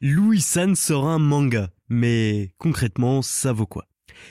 Louis San sort un manga. Mais concrètement, ça vaut quoi?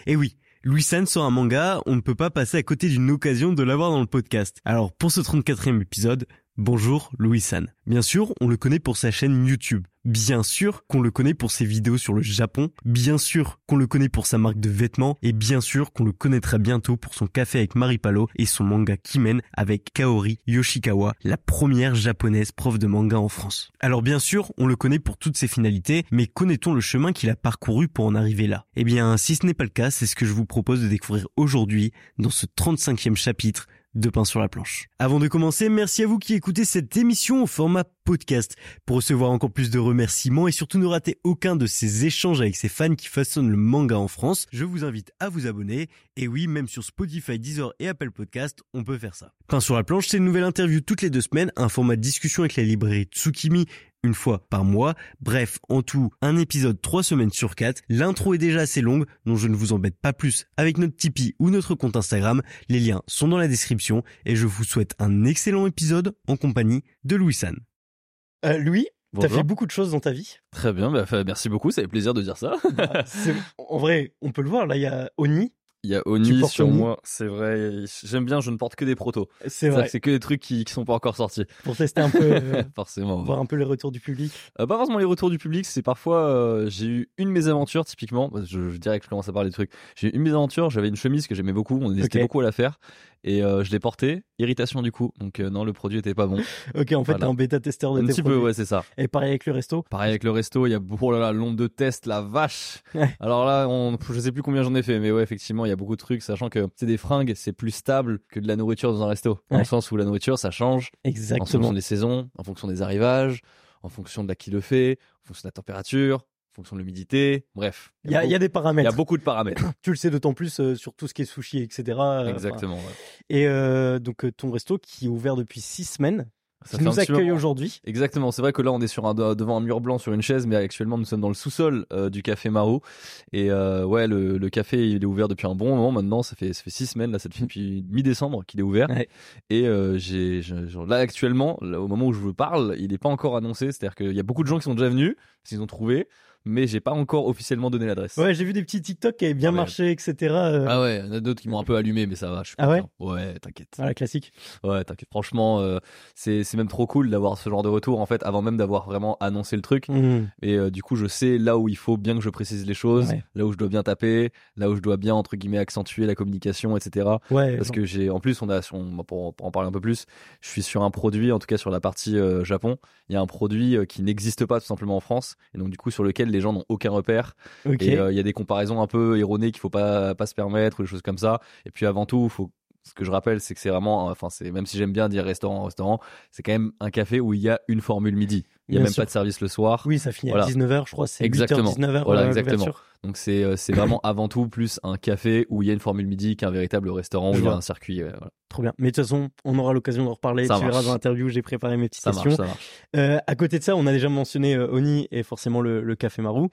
Eh oui, Louis San sort un manga, on ne peut pas passer à côté d'une occasion de l'avoir dans le podcast. Alors pour ce 34e épisode, bonjour Louis San. Bien sûr, on le connaît pour sa chaîne YouTube. Bien sûr qu'on le connaît pour ses vidéos sur le Japon. Bien sûr qu'on le connaît pour sa marque de vêtements. Et bien sûr qu'on le connaîtra bientôt pour son café avec Maripalo et son manga Kimen avec Kaori Yoshikawa, la première japonaise prof de manga en France. Alors bien sûr, on le connaît pour toutes ses finalités, mais connaît-on le chemin qu'il a parcouru pour en arriver là? Eh bien, si ce n'est pas le cas, c'est ce que je vous propose de découvrir aujourd'hui dans ce 35e chapitre de pain sur la planche. Avant de commencer, merci à vous qui écoutez cette émission au format podcast. Pour recevoir encore plus de remerciements et surtout ne rater aucun de ces échanges avec ces fans qui façonnent le manga en France, je vous invite à vous abonner. Et oui, même sur Spotify, Deezer et Apple Podcast, on peut faire ça. Pain sur la planche, c'est une nouvelle interview toutes les deux semaines, un format de discussion avec la librairie Tsukimi une fois par mois. Bref, en tout, un épisode trois semaines sur quatre. L'intro est déjà assez longue, donc je ne vous embête pas plus avec notre Tipeee ou notre compte Instagram. Les liens sont dans la description et je vous souhaite un excellent épisode en compagnie de Louis San. Euh, Louis, T'as fait beaucoup de choses dans ta vie. Très bien, bah, merci beaucoup, ça fait plaisir de dire ça. Bah, en vrai, on peut le voir, là il y a Oni, il y a Oni sur moi, c'est vrai. J'aime bien, je ne porte que des protos. C'est vrai. C'est que des trucs qui, qui sont pas encore sortis. Pour tester un peu. Euh, forcément. Voir un peu les retours du public. Euh, pas forcément les retours du public, c'est parfois euh, j'ai eu une mésaventure typiquement. Je, je, dirais que je commence à parler des trucs. J'ai eu une mésaventure, j'avais une chemise que j'aimais beaucoup, on hésitait beaucoup à la faire et je l'ai porté. Irritation du coup, donc non, le produit était pas bon. ok, en fait, t'es un bêta testeur de un tes petit peu, ouais, c'est ça. Et pareil avec le resto. Pareil avec le resto, il y a oh là là, l'onde de test, la vache. Alors là, on, je sais plus combien j'en ai fait, mais ouais, effectivement, il y a beaucoup de trucs, sachant que c'est des fringues, c'est plus stable que de la nourriture dans un resto, dans le sens où la nourriture, ça change. Exactement. En fonction des saisons, en fonction des arrivages, en fonction de la qui le fait, en fonction de la température, fonction de l'humidité, bref. Il y, a, des paramètres. Il y a beaucoup de paramètres. tu le sais d'autant plus euh, sur tout ce qui est sushi, etc. Euh, Exactement. Et euh, donc ton resto qui est ouvert depuis six semaines, ça nous accueille aujourd'hui. Exactement. C'est vrai que là, on est sur un, devant un mur blanc sur une chaise, mais actuellement, nous sommes dans le sous-sol du café Marou. Et euh, ouais, le, le, café, il est ouvert depuis un bon moment maintenant. Ça fait, ça fait six semaines, là, ça fait depuis mi-décembre qu'il est ouvert. Et euh, j'ai, là, actuellement, au moment où je vous parle, il n'est pas encore annoncé. C'est-à-dire qu'il y a beaucoup de gens qui sont déjà venus, s'ils ont trouvé mais j'ai pas encore officiellement donné l'adresse. Ouais, j'ai vu des petits TikTok qui avaient bien marché, etc. Euh. Ah ouais, il y en a d'autres qui m'ont un peu allumé, mais ça va. Je suis ah ouais Ouais, t'inquiète. Ah, la classique. Ouais, t'inquiète. Franchement, euh, c'est c'est même trop cool d'avoir ce genre de retour en fait, avant même d'avoir vraiment annoncé le truc. Mmh. Et euh, du coup, je sais là où il faut bien que je précise les choses, là où je dois bien taper, là où je dois bien entre guillemets accentuer la communication, etc. Ouais. Parce que j'ai, en plus, on a, pour, pour, en parler un peu plus, je suis sur un produit, en tout cas sur la partie Japon, il y a un produit qui n'existe pas tout simplement en France, et donc du coup sur lequel les gens n'ont aucun repère et euh, il y a des comparaisons un peu erronées qu'il faut pas pas se permettre ou des choses comme ça. Et puis avant tout, faut ce que je rappelle, c'est que c'est vraiment, enfin, c'est même si j'aime bien dire restaurant, restaurant, c'est quand même un café où il y a une formule midi. Il y a même pas de service le soir. Oui, ça finit à 19h, je crois. C'est exactement. 8h, 19h. Voilà, exactement. Donc c'est euh, c'est vraiment avant tout plus un café où il y a une formule midi qu'un véritable restaurant où il y a un circuit. voilà. Trop bien. Mais de toute façon, on aura l'occasion d'en reparler. tu verras dans l'interview, j'ai préparé mes petites ça questions. Marche, ça marche. Euh, à côté de ça, on a déjà mentionné euh, Oni et forcément le, le Café Marou.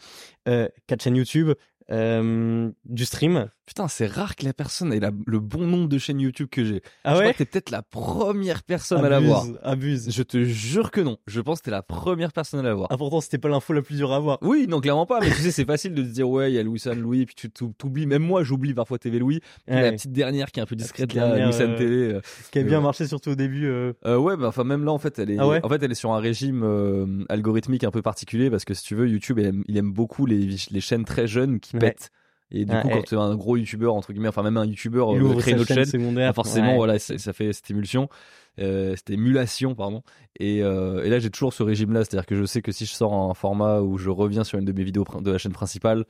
Euh, quatre chaînes YouTube, euh, du stream. Putain, c'est rare que la personne ait le bon nombre de chaînes YouTube que j'ai. Ah je ouais crois que t'es peut-être la première personne à l'avoir. Abuse. Je te jure que non. Je pense que t'es la première personne à l'avoir. Ah pourtant, c'était pas l'info la plus dure à avoir. Oui, non, clairement pas. Mais tu sais, c'est facile de se dire, ouais, il y a Louis Louis, puis tu t'oublies. Même moi, j'oublie parfois TV Louis. La petite dernière qui est un peu discrète, là, Louis San TV. Euh, qui a bien marché surtout au début. Euh... euh ouais, bah, enfin, même là, en fait, elle est, ah en fait, elle est sur un régime euh, algorithmique un peu particulier parce que si tu veux, YouTube, il aime, il aime beaucoup les, les chaînes très jeunes qui Et du coup, quand tu es un gros youtubeur, entre guillemets, enfin même un youtubeur euh, crée une chaîne, secondaire, forcément, voilà, ça fait cette émulsion, euh, cette émulation, pardon. Et, euh, et là, j'ai toujours ce régime-là, c'est-à-dire que je sais que si je sors un format où je reviens sur une de mes vidéos de la chaîne principale,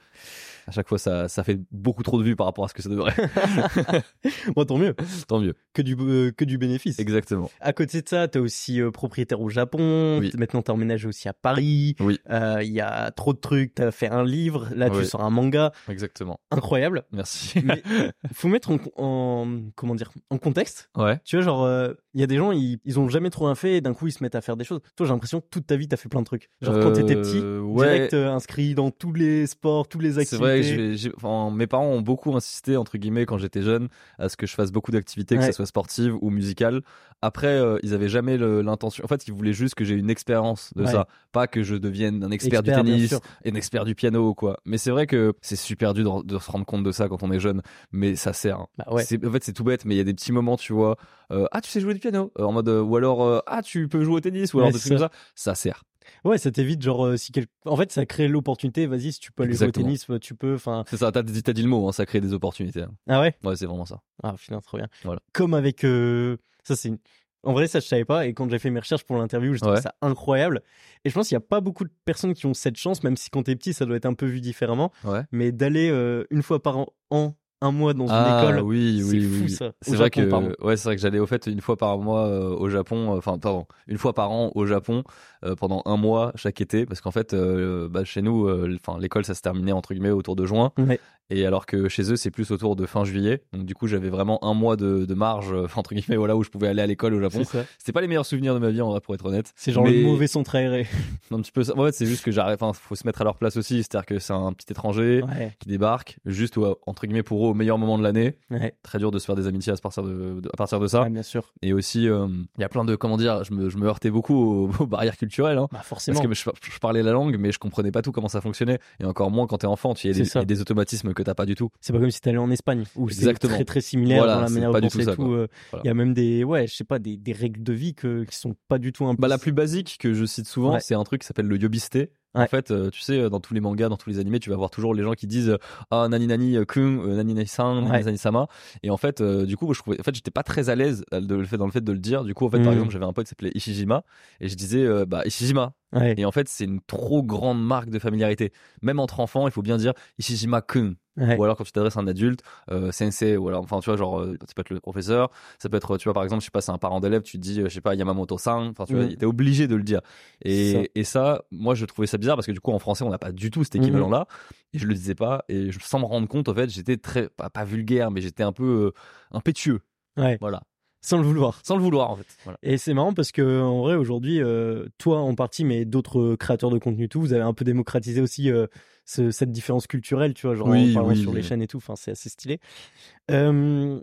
à chaque fois, ça, ça fait beaucoup trop de vues par rapport à ce que ça devrait. bon, tant mieux. Tant mieux. Que du, euh, que du bénéfice. Exactement. À côté de ça, t'es aussi euh, propriétaire au Japon. Oui. Maintenant, t'es emménagé aussi à Paris. Oui. Euh, Il y a trop de trucs. T'as fait un livre. Là, tu Oui. sors un manga. Exactement. Incroyable. Merci. Mais faut mettre en, en- comment dire, en contexte. ouais. Tu vois, genre, il y a des gens, ils, ils ont jamais trop un fait et d'un coup, ils se mettent à faire des choses. Toi, j'ai l'impression que toute ta vie, t'as fait plein de trucs. Genre, quand t'étais petit, ouais. direct inscrit dans tous les sports, tous les Enfin, mes parents ont beaucoup insisté, entre guillemets, quand j'étais jeune, à ce que je fasse beaucoup d'activités, que Ouais. ce soit sportive ou musicale. Après, euh, ils avaient jamais l'intention. En fait, ils voulaient juste que j'ai une expérience de Ouais. ça. Pas que je devienne un expert, Expert, du tennis, un expert du piano, quoi. Mais c'est vrai que c'est super dur de, de se rendre compte de ça quand on est jeune. Mais ça sert. Bah ouais. En fait, c'est tout bête, mais il y a des petits moments, tu vois. euh, ah, tu sais jouer du piano? Euh, En mode, ou alors, ah, tu peux jouer au tennis, ou alors des trucs comme ça. Ça sert. Ouais, ça t'évite, genre, euh, si quel... En fait, ça crée l'opportunité, vas-y, si tu peux aller jouer au tennis, euh, tu peux, enfin... C'est ça, t'as dit, dit le mot, hein, ça crée des opportunités. hein. Ah ouais? Ouais, c'est vraiment ça. Ah, putain, trop bien. Voilà. Comme avec... euh, Ça, c'est... une- En vrai, ça, je savais pas, et quand j'ai fait mes recherches pour l'interview, je trouve Ouais. ça incroyable. Et je pense qu'il y a pas beaucoup de personnes qui ont cette chance, même si quand t'es petit, ça doit être un peu vu différemment, Ouais. mais d'aller euh, une fois par an, un mois dans une Ah, école, oui, c'est oui, fou, oui. ça. C'est vrai Japon, que pardon. ouais, c'est vrai que j'allais au fait une fois par mois euh, au Japon, euh, enfin pardon, une fois par an au Japon euh, pendant un mois chaque été parce qu'en fait bah, chez nous enfin l'école ça se terminait entre guillemets autour de juin Ouais. Et alors que chez eux c'est plus autour de fin juillet. Donc du coup, j'avais vraiment un mois de, de marge euh, entre guillemets voilà où je pouvais aller à l'école au Japon. C'était pas les meilleurs souvenirs de ma vie en vrai pour être honnête. C'est genre Mais- le mauvais centre aéré. Un petit peu ça. En fait, c'est juste que j'arrive enfin faut se mettre à leur place aussi, c'est-à-dire que c'est un petit étranger Ouais, qui débarque juste entre guillemets pour eux au meilleur moment de l'année. ouais, Très dur de se faire des amitiés à partir de, de- à partir de ça. ouais, bien sûr. Et aussi, euh, il y a plein de, comment dire, je me, je me heurtais beaucoup aux, aux barrières culturelles. Hein, Bah forcément. parce que je, je parlais la langue, mais je comprenais pas tout comment ça fonctionnait. Et encore moins quand t'es enfant, tu y a des, y a des automatismes que t'as pas du tout. C'est pas comme si t'allais en Espagne où c'est très très similaire Voilà, dans la manière de tout penser tout. quoi. euh, Voilà. Il y a même des ouais, je sais pas des, des règles de vie que qui sont pas du tout imposées. Bah, la plus basique que je cite souvent, Ouais. c'est un truc qui s'appelle le yobiste. En fait, euh, tu sais, dans tous les mangas, dans tous les animés, tu vas voir toujours les gens qui disent ah nani nani euh, kun, nani nani san, nani nani sama. Et en fait, euh, du coup, je trouvais, en fait, j'étais pas très à l'aise dans le fait de le dire. Du coup, en fait, par Mhm. exemple, j'avais un pote qui s'appelait Ishijima et je disais euh, bah Ishijima. Ouais. Et en fait, c'est une trop grande marque de familiarité. Même entre enfants, il faut bien dire Ishijima kun. Ouais. Ou alors quand tu t'adresses à un adulte, euh, sensei, ou alors, enfin, tu vois, genre, euh, ça peut être le professeur, ça peut être, tu vois, par exemple, je sais pas, c'est un parent d'élève, tu te dis, euh, je sais pas, Yamamoto-san, enfin, tu vois, Mhm. t'es obligé de le dire. C'est ça. Et, et ça, moi, je trouvais ça bizarre parce que du coup, en français, on n'a pas du tout cet Mhm. équivalent-là. Et je le disais pas. Et je- sans me rendre compte, en fait, j'étais très, pas, pas vulgaire, mais j'étais un peu euh, impétueux. Ouais. Voilà. Sans le vouloir. Sans le vouloir, en fait. Voilà. Et c'est marrant parce que en vrai aujourd'hui, euh, toi en partie, mais d'autres créateurs de contenu tout, vous avez un peu démocratisé aussi ce- cette différence culturelle, tu vois, genre Oui, en parlant oui. sur les chaînes et tout. Enfin, c'est assez stylé. Euh,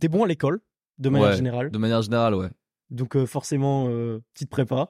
T'es bon à l'école de manière Ouais, générale, De manière générale, ouais. donc euh, forcément euh, petite prépa.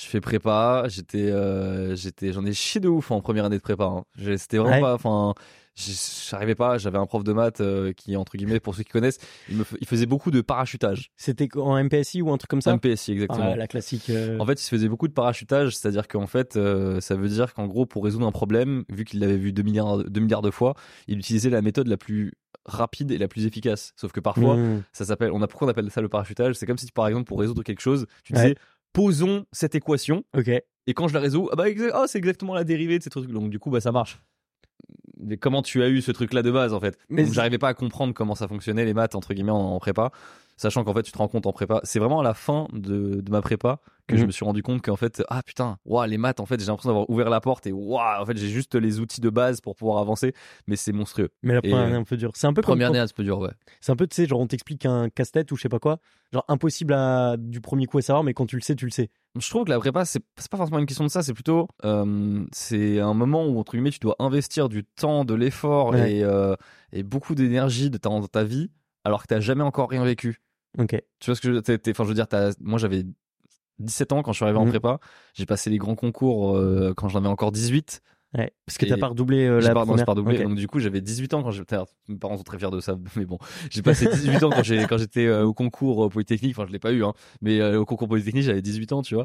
Je fais prépa, j'étais, euh, j'étais, j'en ai chié de ouf en première année de prépa. hein. C'était vraiment Ouais. pas, enfin, j'arrivais pas. J'avais un prof de maths euh, qui, entre guillemets, pour ceux qui connaissent, il, me, f- il faisait beaucoup de parachutage. C'était en MPSI ou un truc comme ça? MPSI, exactement. Ah, La classique. euh, En fait, il se faisait beaucoup de parachutage, c'est-à-dire qu'en fait, ça veut dire qu'en gros, pour résoudre un problème, vu qu'il l'avait vu 2 milliards, 2 milliards de fois, il utilisait la méthode la plus rapide et la plus efficace. Sauf que parfois, hmm, ça s'appelle, on a pourquoi on appelle ça le parachutage? C'est comme si, par exemple, pour résoudre quelque chose, tu Ouais. Posons cette équation, Ok. et quand je la résous, ah bah, ah, c'est exactement la dérivée de ces trucs. Donc, du coup, bah, ça marche. Mais comment tu as eu ce truc-là de base, en fait? Mais j'arrivais pas à comprendre comment ça fonctionnait, les maths, entre guillemets, en, en prépa. Sachant qu'en fait, tu te rends compte en prépa. C'est vraiment à la fin de, de ma prépa que je Mhm. me suis rendu compte qu'en fait, ah putain, ouah, les maths, en fait, j'ai l'impression d'avoir ouvert la porte et waouh, en fait, j'ai juste les outils de base pour pouvoir avancer, mais c'est monstrueux. Mais la première année un peu dure. C'est un peu comme Première quand- année, un peu dur, ouais. C'est un peu, tu sais, genre on t'explique un casse-tête ou je sais pas quoi. Genre impossible à, du premier coup à savoir, mais quand tu le sais, tu le sais. Je trouve que la prépa, c'est c'est pas forcément une question de ça, c'est plutôt, euh, c'est un moment où, entre guillemets, tu dois investir du temps, de l'effort Ouais. et, euh, et beaucoup d'énergie de ta, dans ta vie, alors que t'as jamais encore rien vécu. Ok. Tu vois ce que je, t'es- enfin, je veux dire, t'as- moi j'avais 17 ans quand je suis arrivé en Mhm. prépa, j'ai passé les grands concours euh, quand j'en avais encore 18. Ouais. Parce que t'as pas redoublé euh, la pas, non, première. pas redoublé. Donc du coup, j'avais 18 ans quand j'étais. Mes parents sont très fiers de ça, mais bon, j'ai passé 18 ans quand j'ai quand j'étais euh, au concours euh, polytechnique. Enfin, je l'ai pas eu, hein, mais au concours polytechnique, j'avais 18 ans, tu vois.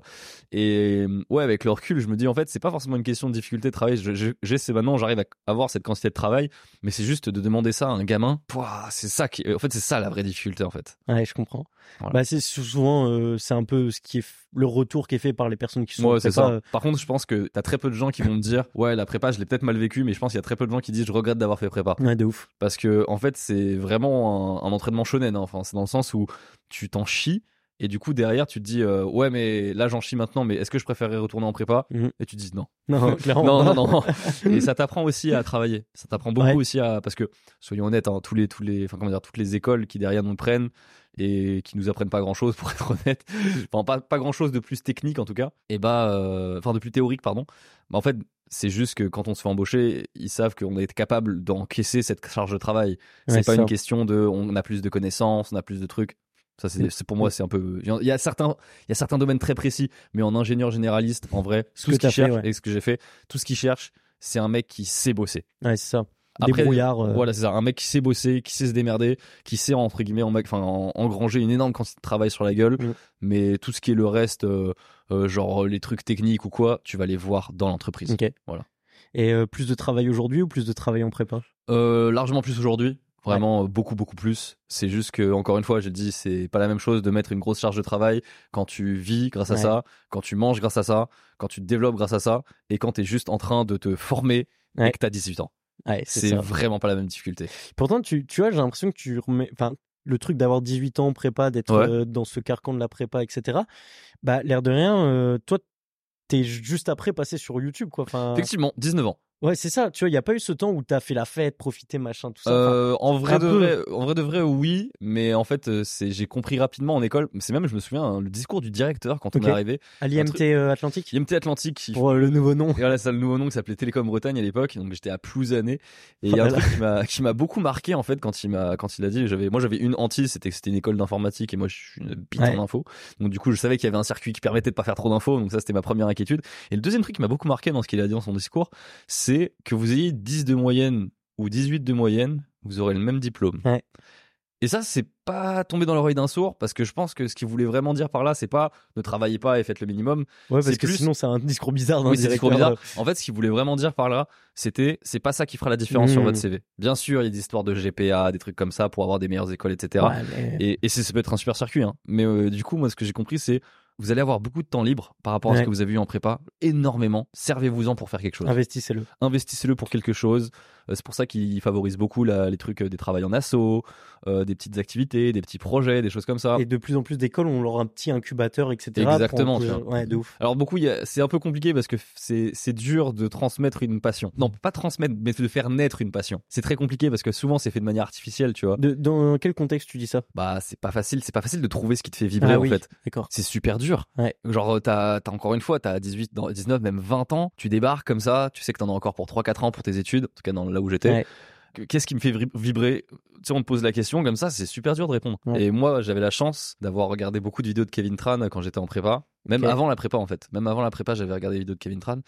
Et ouais, avec le recul, je me dis en fait, c'est pas forcément une question de difficulté de travail. Je- je- J'ai c'est maintenant, j'arrive à avoir cette quantité de travail, mais c'est juste de demander ça à un gamin. Pouah, C'est ça qui, en fait, c'est ça la vraie difficulté en fait. Ouais, je comprends. Voilà. Bah, c'est souvent, euh, c'est un peu ce qui est le retour qui est fait par les personnes qui sont Ouais, en c'est prépa, ça. Par contre, je pense que t'as très peu de gens qui vont me dire, ouais, la prépa, je l'ai peut-être mal vécu, mais je pense qu'il y a très peu de gens qui disent, je regrette d'avoir fait prépa. Ouais, de ouf. parce que en fait c'est vraiment un, un entraînement shonen hein. enfin c'est dans le sens où tu t'en chies Et du coup, derrière, tu te dis, euh, ouais, mais là, j'en chie maintenant, mais est-ce que je préférerais retourner en prépa Mhm. Et tu te dis non. Non, clairement. Non, non, non. Et ça t'apprend aussi à travailler. Ça t'apprend beaucoup Ouais. aussi à, parce que, soyons honnêtes, hein, tous les, tous les, enfin, comment dire, toutes les écoles qui derrière nous prennent et qui nous apprennent pas grand chose, pour être honnête. Enfin, pas, pas grand chose de plus technique, en tout cas. Et bah, euh, enfin, de plus théorique, pardon. Bah, en fait, c'est juste que quand on se fait embaucher, ils savent qu'on est capable d'encaisser cette charge de travail. C'est Ouais, pas une question de, on a plus de connaissances, on a plus de trucs. Ça, c'est Mm. c'est- pour moi, c'est un peu. Il y a certains, il y a certains domaines très précis, mais en ingénieur généraliste, en vrai, Ce tout que ce qu'il cherche ouais. et ce que j'ai fait, tout ce qu'il cherche, c'est un mec qui sait bosser. Ouais, c'est ça. Après, Débrouillard. euh, Voilà, c'est ça. Un mec qui sait bosser, qui sait se démerder, qui sait entre guillemets, en mec, enfin, en- engranger une énorme quantité de travail sur la gueule. Mm. Mais tout ce qui est le reste, euh, euh, genre les trucs techniques ou quoi, tu vas les voir dans l'entreprise. Ok. Voilà. Et plus de travail aujourd'hui ou plus de travail en prépa? Largement plus aujourd'hui. Vraiment euh, beaucoup beaucoup plus. C'est juste que encore une fois, j'ai dit c'est pas la même chose de mettre une grosse charge de travail quand tu vis grâce à Ouais. ça, quand tu manges grâce à ça, quand tu te développes grâce à ça et quand tu es juste en train de te former Ouais. et que tu as 18 ans. C'est vraiment pas la même difficulté. Pourtant, tu, tu vois, j'ai l'impression que tu remets. Enfin, le truc d'avoir 18 ans en prépa, d'être euh, dans ce carcan de la prépa, etc. Bah, l'air de rien, euh, toi, t'es juste après passé sur YouTube, quoi. Enfin, Effectivement, 19 ans. Ouais, c'est ça. Tu vois, il n'y a pas eu ce temps où t'as fait la fête, profité, machin, tout ça. Enfin, Euh, en vrai de peu. vrai, en vrai de vrai, oui, mais en fait, euh, j'ai compris rapidement en école. C'est même, je me souviens, hein, le discours du directeur quand on est arrivé. à l'IMT truc- euh, Atlantique IMT Atlantique, Pour euh, le nouveau nom. Et voilà, c'est le nouveau nom qui s'appelait Télécom Bretagne à l'époque, donc j'étais à Plouzané. Et il y a un truc qui m'a, beaucoup marqué en fait quand il m'a, quand il a dit, moi j'avais une hantise, c'était que c'était une école d'informatique et moi je suis une bite Ouais. en info. Donc du coup je savais qu'il y avait un circuit qui permettait de pas faire trop d'infos, donc ça c'était ma première inquiétude. Et le deuxième truc qui m'a beaucoup marqué dans ce qu'il a dit dans son discours, c'est que vous ayez 10 de moyenne ou 18 de moyenne, vous aurez le même diplôme. Ouais. Et ça, c'est pas tombé dans l'oreille d'un sourd, parce que je pense que ce qu'il voulait vraiment dire par là, c'est pas ne travaillez pas et faites le minimum, Ouais, parce que plus- sinon, c'est un discours bizarre d'un oui, trop bizarre. En fait, ce qu'il voulait vraiment dire par là, c'était c'est pas ça qui fera la différence sur votre CV. Bien sûr, il y a des histoires de GPA, des trucs comme ça pour avoir des meilleures écoles, etc. ouais, mais- Et, ça peut être un super circuit. Hein. Mais euh, du coup, moi, ce que j'ai compris, c'est vous allez avoir beaucoup de temps libre par rapport à ce que vous avez eu en prépa, énormément. Servez-vous-en pour faire quelque chose. Investissez-le. Investissez-le pour quelque chose. Euh, c'est pour ça qu'il favorise beaucoup la- les trucs euh, des travails en asso, euh, des petites activités, des petits projets, des choses comme ça. Et de plus en plus d'écoles ont leur un petit incubateur, etc. Exactement, tu. Ouais, de ouf. Alors beaucoup, c'est un peu compliqué parce que c'est dur de transmettre une passion. Non, pas transmettre, mais de faire naître une passion. C'est très compliqué parce que souvent c'est fait de manière artificielle, tu vois. De- dans quel contexte tu dis ça? Bah c'est pas facile, c'est pas facile de trouver ce qui te fait vibrer Ah en oui, fait. D'accord. C'est super dur. Ouais. Genre t'as as encore une fois, t'as 18, dans- 19, même 20 ans, tu débarques comme ça, tu sais que t'en as encore pour 3-4 ans pour tes études, en tout cas dans là où j'étais. Ouais. Qu'est-ce qui me fait vibrer- Tu sais, on te pose la question comme ça, c'est super dur de répondre. Ouais. Et moi, j'avais la chance d'avoir regardé beaucoup de vidéos de Kevin Tran quand j'étais en prépa. Même avant la prépa, en fait. Même avant la prépa, j'avais regardé des vidéos de Kevin Tran.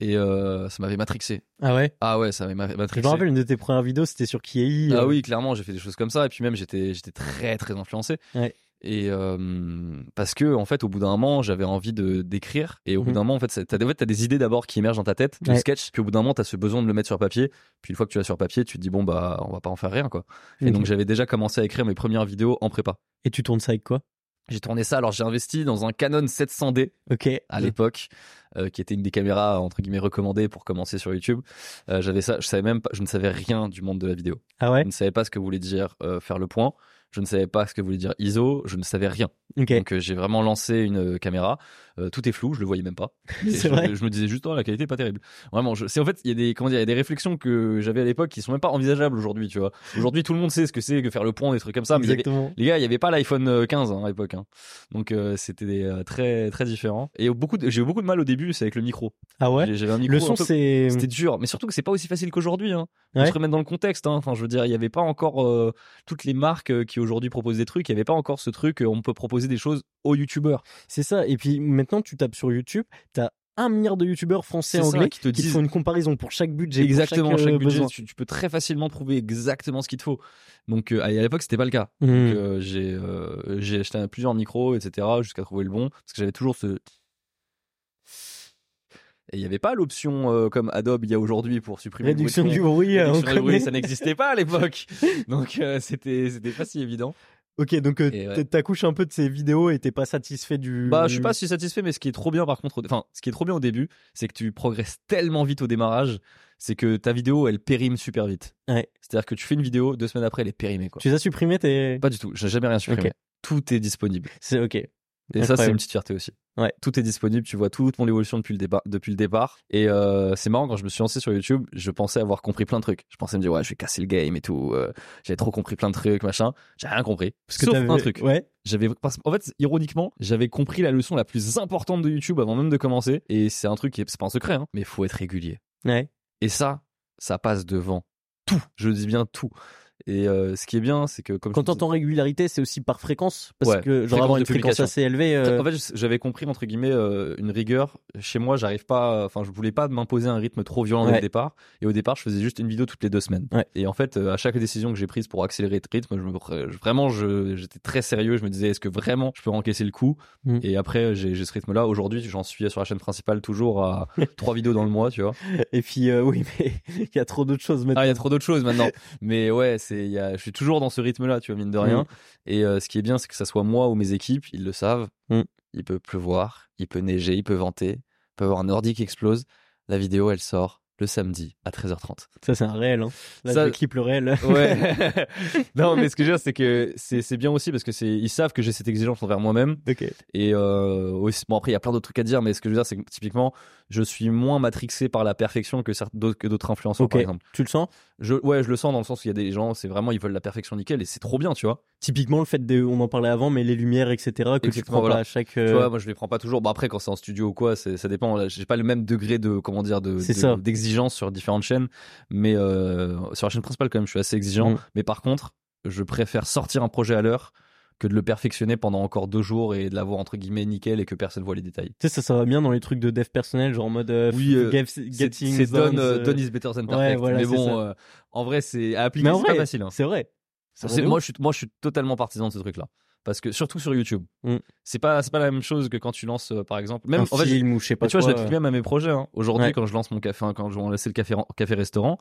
Et euh, ça m'avait matrixé. Ah ouais? Ah ouais, ça m'avait ma- Je matrixé. me rappelle une de tes premières vidéos, c'était sur Kiei. Ah euh, oui, clairement, j'ai fait des choses comme ça. Et puis même, j'étais, j'étais très, très influencé. Ouais. Et euh, parce que en fait, au bout d'un moment, j'avais envie de d'écrire. Et au bout Mhm. d'un moment, en fait, t'as des, en fait, t'as des idées d'abord qui émergent dans ta tête, de Ouais. sketch. Puis au bout d'un moment, t'as ce besoin de le mettre sur papier. Puis une fois que tu l'as sur papier, tu te dis bon bah, on va pas en faire rien quoi. Et donc j'avais déjà commencé à écrire mes premières vidéos en prépa. Et tu tournes ça avec quoi? J'ai tourné ça. Alors j'ai investi dans un Canon 700D Ok. à l'époque, euh, qui était une des caméras entre guillemets recommandées pour commencer sur YouTube. Euh, j'avais ça, je savais même pas, je ne savais rien du monde de la vidéo. Ah ouais? Je ne savais pas ce que voulait dire euh, faire le point. Je ne savais pas ce que voulait dire ISO. Je ne savais rien. Donc euh, j'ai vraiment lancé une euh, caméra. Euh, tout est flou, je le voyais même pas. Je, vrai. je me disais juste oh, la qualité est pas terrible. Vraiment, c'est en fait il y a des comment dire, il y a des réflexions que j'avais à l'époque qui sont même pas envisageables aujourd'hui. Tu vois. Aujourd'hui tout le monde sait ce que c'est que faire le point, des trucs comme ça. Mais avait- les gars, il y avait pas l'iPhone euh, 15 hein, à l'époque. hein. Donc c'était très très différent. Et beaucoup j'ai eu beaucoup de mal au début, c'est avec le micro. Ah ouais? J'avais un micro. Le son, c'est. c'était dur, mais surtout que c'est pas aussi facile qu'aujourd'hui. Hein. Ouais. se remettre dans le contexte. Enfin, je veux dire, il y avait pas encore euh, toutes les marques qui aujourd'hui proposent des trucs. Il y avait pas encore ce truc. euh, on peut proposer des choses aux youtubeurs. C'est ça. Et puis maintenant, tu tapes sur YouTube, t'as un milliard de youtubeurs français ça, anglais qui te disent- font une comparaison pour chaque budget. Exactement. pour chaque, Chaque, euh, budget, tu, tu peux très facilement trouver exactement ce qu'il te faut. Donc euh, à l'époque, c'était pas le cas. Donc, euh, euh, j'ai acheté plusieurs micros, etc. jusqu'à trouver le bon parce que j'avais toujours ce et il n'y avait pas l'option euh, comme Adobe il y a aujourd'hui pour supprimer le bruit Réduction du bruit, on Réduction du bruit, connaît. ça n'existait pas à l'époque. Donc euh, c'était c'était pas si évident. Ok, donc euh, ouais. t'accouches un peu de ces vidéos et t'es pas satisfait du. Bah, je suis pas si satisfait, mais ce qui est trop bien par contre, enfin, ce qui est trop bien au début, c'est que tu progresses tellement vite au démarrage, c'est que ta vidéo, elle périme super vite. Ouais. C'est-à-dire que tu fais une vidéo, deux semaines après, elle est périmée, quoi. Tu les as supprimés tes. Pas du tout, j'ai jamais rien supprimé. Tout est disponible. C'est ok. Et ça, c'est une petite fierté aussi. Ouais. Tout est disponible, tu vois toute mon évolution depuis le départ. Depuis le départ. Et euh, c'est marrant, quand je me suis lancé sur YouTube, je pensais avoir compris plein de trucs. Je pensais me dire, ouais, je vais casser le game et tout. Euh, j'avais trop compris plein de trucs, machin. J'ai rien compris. Parce que Sauf un truc. Ouais. J'avais, parce- en fait, ironiquement, j'avais compris la leçon la plus importante de YouTube avant même de commencer. Et c'est un truc qui c'est pas un secret, hein, mais il faut être régulier. Ouais. Et ça, ça passe devant tout. Je dis bien tout. Et euh, ce qui est bien, c'est que comme Quand t'entends régularité, c'est aussi par fréquence. Parce Ouais, que, genre, avoir une fréquence assez élevée. euh, En fait, j'avais compris entre guillemets euh, une rigueur. Chez moi, j'arrive pas. Enfin, je voulais pas m'imposer un rythme trop violent dès Ouais. le départ. Et au départ, je faisais juste une vidéo toutes les deux semaines. Ouais. Et en fait, à chaque décision que j'ai prise pour accélérer le rythme, je me, je- vraiment, j'étais très sérieux. Je me disais, est-ce que vraiment je peux encaisser le coup? Mm. Et après, j'ai ce rythme-là. Aujourd'hui, j'en suis sur la chaîne principale toujours à trois vidéos dans le mois, tu vois. Et puis, oui, mais il y a trop d'autres choses maintenant. Ah, il y a trop d'autres choses maintenant. Mais ouais, c'est, il y a, je suis toujours dans ce rythme-là, tu vois, mine de rien. Mm. Et euh, ce qui est bien, c'est que ça soit moi ou mes équipes, ils le savent. Mm. Il peut pleuvoir, il peut neiger, il peut venter, il peut y avoir un ordi qui explose. La vidéo, elle sort le samedi à 13h30. Ça, c'est un réel. Hein. Là, Ça- je clip le réel. Ouais. non, mais ce que je veux dire, c'est que c'est, bien aussi parce que c'est, ils savent que j'ai cette exigence envers moi-même. ok. Et euh, aussi, bon après il y a plein d'autres trucs à dire, mais ce que je veux dire c'est que typiquement je suis moins matrixé par la perfection que d'autres que d'autres influenceurs Ok. par exemple. Tu le sens? Je, ouais, je le sens dans le sens où il y a des gens, c'est vraiment ils veulent la perfection nickel et c'est trop bien, tu vois. Typiquement, le fait de, on en parlait avant, mais les lumières, etc., que tu prends voilà. pas à chaque. euh, Tu vois, moi je les prends pas toujours. Bon après quand c'est en studio ou quoi, ça dépend. J'ai pas le même degré de comment dire de, d'exigence sur différentes chaînes, mais euh, sur la chaîne principale quand même je suis assez exigeant. Mm. Mais par contre, je préfère sortir un projet à l'heure que de le perfectionner pendant encore deux jours et de l'avoir entre guillemets nickel et que personne voit les détails. Tu sais, ça, ça va bien dans les trucs de dev personnel, genre en mode. euh, Oui, euh, getting c'est done, euh, done is better than ouais, perfect. voilà, mais bon, en vrai, c'est à appliquer, Mais en c'est pas facile. hein. c'est vrai. C'est- moi, je suis, moi, je suis totalement partisan de ce truc-là. Parce que surtout sur YouTube, Mm. c'est pas, c'est pas la même chose que quand tu lances, euh, par exemple, même un en fait, film ou je sais pas tu vois, je l'applique euh, même à mes projets. hein. Aujourd'hui, Ouais. quand je lance mon café, hein, quand je vais lancer le café, café restaurant,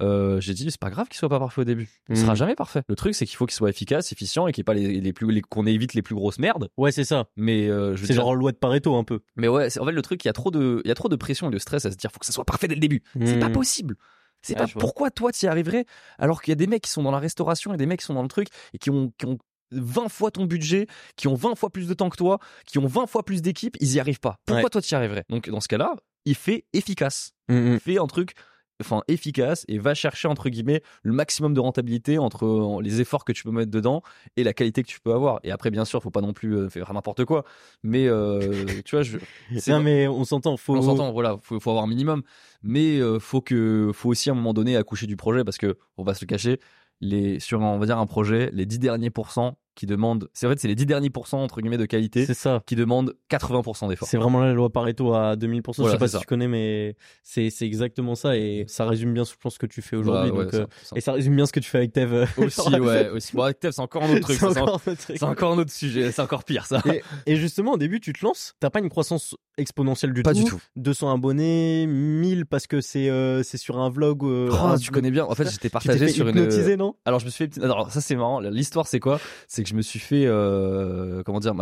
euh, j'ai dit c'est pas grave qu'il soit pas parfait au début. Il Mm. sera jamais parfait. Le truc, c'est qu'il faut qu'il soit efficace, efficient et qu'il pas les, les plus, les- qu'on évite les plus grosses merdes. Ouais, c'est ça. Mais euh, je C'est genre loi de Pareto un peu. mais ouais, c'est- en fait, le truc, il y a trop de, il y a trop de pression et de stress à se dire, faut que ça soit parfait dès le début. C'est Mm. pas possible. C'est Ouais, pas pourquoi toi t'y arriverais alors qu'il y a des mecs qui sont dans la restauration et des mecs qui sont dans le truc et qui ont, qui ont 20 fois ton budget, qui ont 20 fois plus de temps que toi, qui ont 20 fois plus d'équipes, ils y arrivent pas. Pourquoi Ouais. toi t'y arriverais? Donc dans ce cas-là, il fait efficace. Mm, mm. Fais un truc enfin efficace et va chercher entre guillemets le maximum de rentabilité entre euh, les efforts que tu peux mettre dedans et la qualité que tu peux avoir et après bien sûr faut pas non plus euh, faire n'importe quoi mais euh, tu vois je c'est- Non, mais on s'entend. Faut. on s'entend, voilà, faut, faut avoir un minimum, mais euh, faut que, faut aussi à un moment donné accoucher du projet parce que on va se le cacher, les sur on va dire un projet, les 10 derniers pourcents qui demandent, c'est vrai, c'est les 10 derniers pourcents entre guillemets de qualité C'est ça. qui demandent 80% d'efforts. C'est vraiment la loi Pareto à 2000%. Voilà, je sais pas si ça. tu connais, mais c'est c'est exactement ça et ça résume bien, je pense, ce que tu fais aujourd'hui. Ouais, ouais, euh, et ça résume bien ce que tu fais avec Tev. euh, aussi, ouais, aussi. Bon, avec Tev, c'est encore un autre truc. c'est encore un encore un autre sujet, c'est encore pire ça. Et, et justement, au début, tu te lances, t'as pas une croissance exponentielle du Pas tout. du tout. 200 abonnés, 1000 parce que c'est euh, c'est sur un vlog. euh, Oh, un tu connais bien. En fait, j'étais Tu partagé fait sur une. non? Alors je me suis fait. Alors ça c'est marrant. L'histoire c'est quoi? C'est que je me suis fait. euh, Comment dire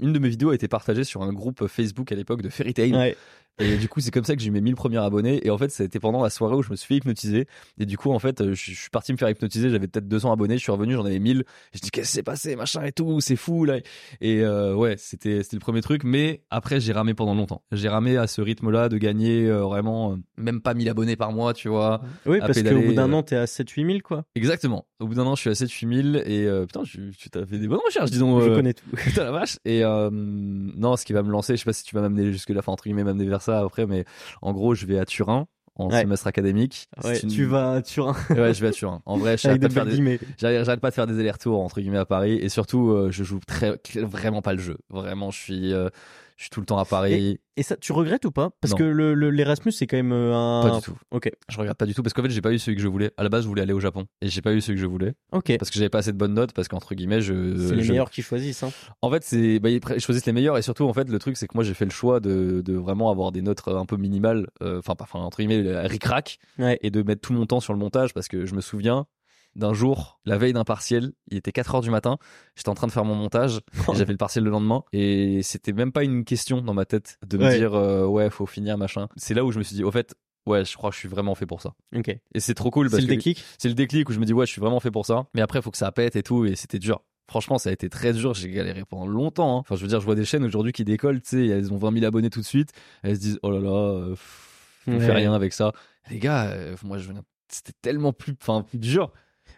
Une de mes vidéos a été partagée sur un groupe Facebook à l'époque de Fairy Tail. Et du coup, c'est comme ça que j'ai mes 1000 premiers abonnés. Et en fait, c'était pendant la soirée où je me suis fait hypnotiser. Et du coup, en fait, euh, je suis parti me faire hypnotiser. J'avais peut-être 200 abonnés. Je suis revenu, j'en avais 1000. Et je dis, qu'est-ce qui s'est passé, machin et tout, c'est fou, là. Et euh, ouais, c'était c'était le premier truc. Mais après, j'ai ramé pendant longtemps. J'ai ramé à ce rythme-là de gagner euh, vraiment euh, même pas 1000 abonnés par mois, tu vois. Oui, À parce qu'au bout d'un an, t'es à 7-8 000, quoi. Exactement. Au bout d'un an, je suis à 7 8000 et putain, tu t'as fait des bonnes recherches, disons. Je connais tout. Putain la vache. Et non, ce qui va me lancer, je sais pas si tu vas m'amener jusque là, enfin entre guillemets m'amener vers ça après, mais en gros, je vais à Turin en Ouais. semestre académique. Ouais, une- tu vas sur un. Ouais, je vais à Turin. En vrai, j'arrête pas, de faire belles des... pas de faire des allers-retours entre guillemets à Paris et surtout, euh, je joue très vraiment pas le jeu. Vraiment, je suis euh, je suis tout le temps à Paris. Et ça, tu regrettes ou pas? Parce Non. que le- le- l'Erasmus, c'est quand même euh, un. Pas du tout. Ok. Je regarde pas du tout parce qu'en fait, j'ai pas eu celui que je voulais. À la base, je voulais aller au Japon et j'ai pas eu celui que je voulais Ok. parce que j'avais pas assez de bonnes notes parce qu'entre guillemets, je C'est les je- meilleurs qui choisissent. Hein. En fait, c'est bah, ils choisissent les meilleurs et surtout en fait le truc c'est que moi j'ai fait le choix de, de vraiment avoir des notes un peu minimales, euh, enfin pas enfin entre guillemets ric-rac Ouais. et de mettre tout mon temps sur le montage parce que je me souviens d'un jour, la veille d'un partiel, il était 4 heures du matin, j'étais en train de faire mon montage j'avais le partiel le lendemain et c'était même pas une question dans ma tête de me Ouais. dire euh, ouais faut finir machin. C'est là où je me suis dit au fait ouais je crois que je suis vraiment fait pour ça Ok. et c'est trop cool C'est le déclic? c'est le déclic où je me dis ouais je suis vraiment fait pour ça mais après faut que ça pète et tout et c'était dur Franchement, ça a été très dur. J'ai galéré pendant longtemps. Hein. Enfin, je veux dire, je vois des chaînes aujourd'hui qui décollent, tu sais, elles ont 20 000 abonnés tout de suite. Elles se disent, oh là là, euh, on fait rien avec ça. Les gars, euh, moi, je c'était tellement plus, enfin, plus dur.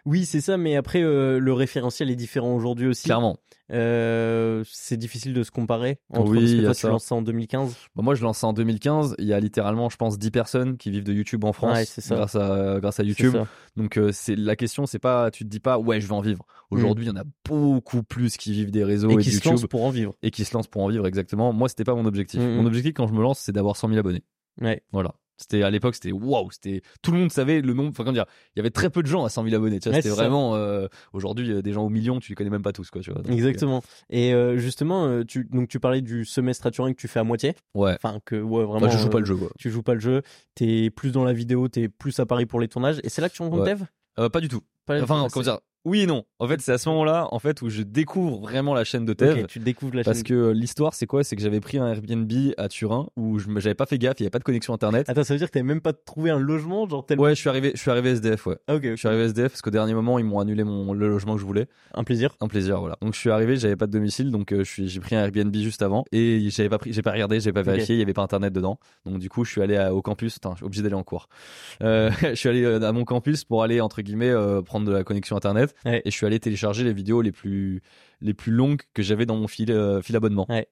Oui, c'est ça, mais après, euh, le référentiel est différent aujourd'hui aussi. Clairement. Euh, c'est difficile de se comparer. Entre, oui, parce que toi, tu lances ça en 2015. Bah, moi, je lance ça en 2015. Il y a littéralement, je pense, 10 personnes qui vivent de YouTube en France ça. grâce à grâce à YouTube. Donc, euh, c'est la question, c'est pas, tu te dis pas, ouais, je vais en vivre. Aujourd'hui, il y en a beaucoup plus qui vivent des réseaux et, qui se lancent pour en vivre. Et qui se lancent pour en vivre, exactement. Moi, c'était pas mon objectif. Mm, mm. Mon objectif quand je me lance, c'est d'avoir 100 000 abonnés. Ouais. Voilà. C'était à l'époque, c'était waouh, c'était tout le monde savait le nombre. Enfin, comment dire, il y avait très peu de gens à 100 000 abonnés. Tu vois, c'était vraiment euh, aujourd'hui euh, des gens au million, tu les connais même pas tous, quoi. Tu vois. Exactement. Et euh, justement, tu donc tu parlais du semestre à Turin que tu fais à moitié. Ouais. Enfin que ouais vraiment. je joue pas le jeu. Quoi. Tu joues pas le jeu. T'es plus dans la vidéo, t'es plus à Paris pour les tournages. Et c'est là que tu rencontres Dev? pas du tout. enfin, comment dire oui et non. En fait, c'est à ce moment-là, en fait, où je découvre vraiment la chaîne de Tev. tu découvres la parce que euh, l'histoire, c'est quoi? C'est que j'avais pris un Airbnb à Turin où je j'avais pas fait gaffe, il y avait pas de connexion internet. Attends, ça veut dire que t'avais même pas trouvé un logement, genre Ouais, je suis arrivé, je suis arrivé SDF, ouais. ok. Je suis arrivé SDF parce qu'au dernier moment, ils m'ont annulé mon le logement que je voulais. Un plaisir. Un plaisir, voilà. Donc je suis arrivé, j'avais pas de domicile, donc euh, je suis, j'ai pris un Airbnb juste avant et j'avais pas pris, j'ai pas regardé, j'ai pas vérifié, il y avait pas internet dedans. Donc du coup, je suis allé au campus. Putain, je suis obligé d'aller en cours. Euh, je suis allé à mon campus pour aller entre guillemets prendre de la connexion internet et je suis allé télécharger les vidéos les plus les plus longues que j'avais dans mon fil euh, fil abonnement. Ouais.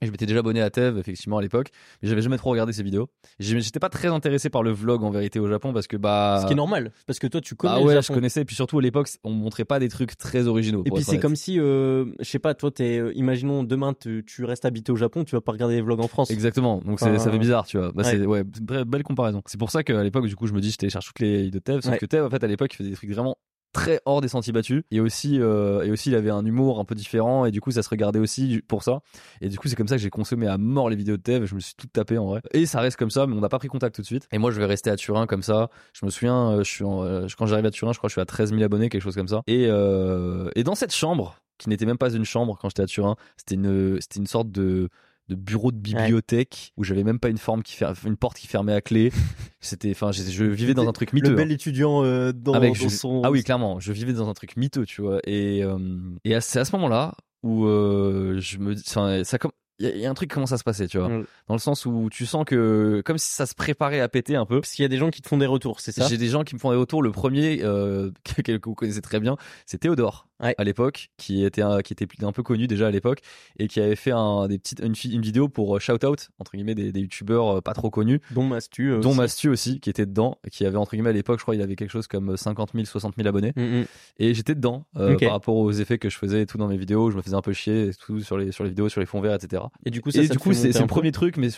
Et je m'étais déjà abonné à Tev effectivement à l'époque, mais j'avais jamais trop regardé ces vidéos. J'étais pas très intéressé par le vlog en vérité au Japon parce que bah ce qui est normal parce que toi tu connais. Ah ouais, je connaissais et puis surtout à l'époque on montrait pas des trucs très originaux. Et puis c'est comme si euh, je sais pas toi t'es euh, imaginons demain tu, restes habité au Japon tu vas pas regarder les vlogs en France. Exactement donc ça fait bizarre tu vois. Bah, c'est ouais belle comparaison. C'est pour ça qu'à l'époque du coup je me dis je télécharge toutes les de Tev sauf que Tev en fait à l'époque il faisait des trucs vraiment très hors des sentiers battus. Et aussi euh, et aussi il avait un humour un peu différent et du coup ça se regardait aussi pour ça. Et du coup c'est comme ça que j'ai consommé à mort les vidéos de Tev je me suis tout tapé en vrai. Et ça reste comme ça mais on n'a pas pris contact tout de suite. Et moi je vais rester à Turin comme ça. Je me souviens euh, euh, quand j'arrive à Turin je crois que je suis à 13 000 abonnés quelque chose comme ça. Et et dans cette chambre qui n'était même pas une chambre quand j'étais à Turin c'était une c'était une sorte de de bureau de bibliothèque où j'avais même pas une forme qui fer... une porte qui fermait à clé. C'était, enfin, je, vivais dans un truc miteux. Le bel hein. étudiant euh, dans, Avec, dans son. Ah oui, clairement, je vivais dans un truc miteux, tu vois. Et euh, et c'est à ce moment-là où euh, je me, enfin, ça comme il y, a un truc qui commence à se passer, tu vois? Mm. Dans le sens où tu sens que, comme si ça se préparait à péter un peu. Parce qu'il y a des gens qui te font des retours, c'est ça? J'ai des gens qui me font des retours. Le premier, euh, que vous connaissez très bien, c'est Théodore. À l'époque, qui était un, qui était un peu connu déjà à l'époque et qui avait fait un, des petites, une, une vidéo pour euh, shout out entre guillemets des, des youtubeurs euh, pas trop connus, dont Mastu, euh, dont Mastu aussi, qui était dedans, qui avait entre guillemets à l'époque, je crois, il avait quelque chose comme 50 000, 60 000 abonnés, mm, mm. et j'étais dedans par rapport aux effets que je faisais et tout dans mes vidéos, je me faisais un peu chier et tout sur les sur les vidéos, sur les fonds verts, etc. Et du coup, ça, du coup, c'est le premier truc, mais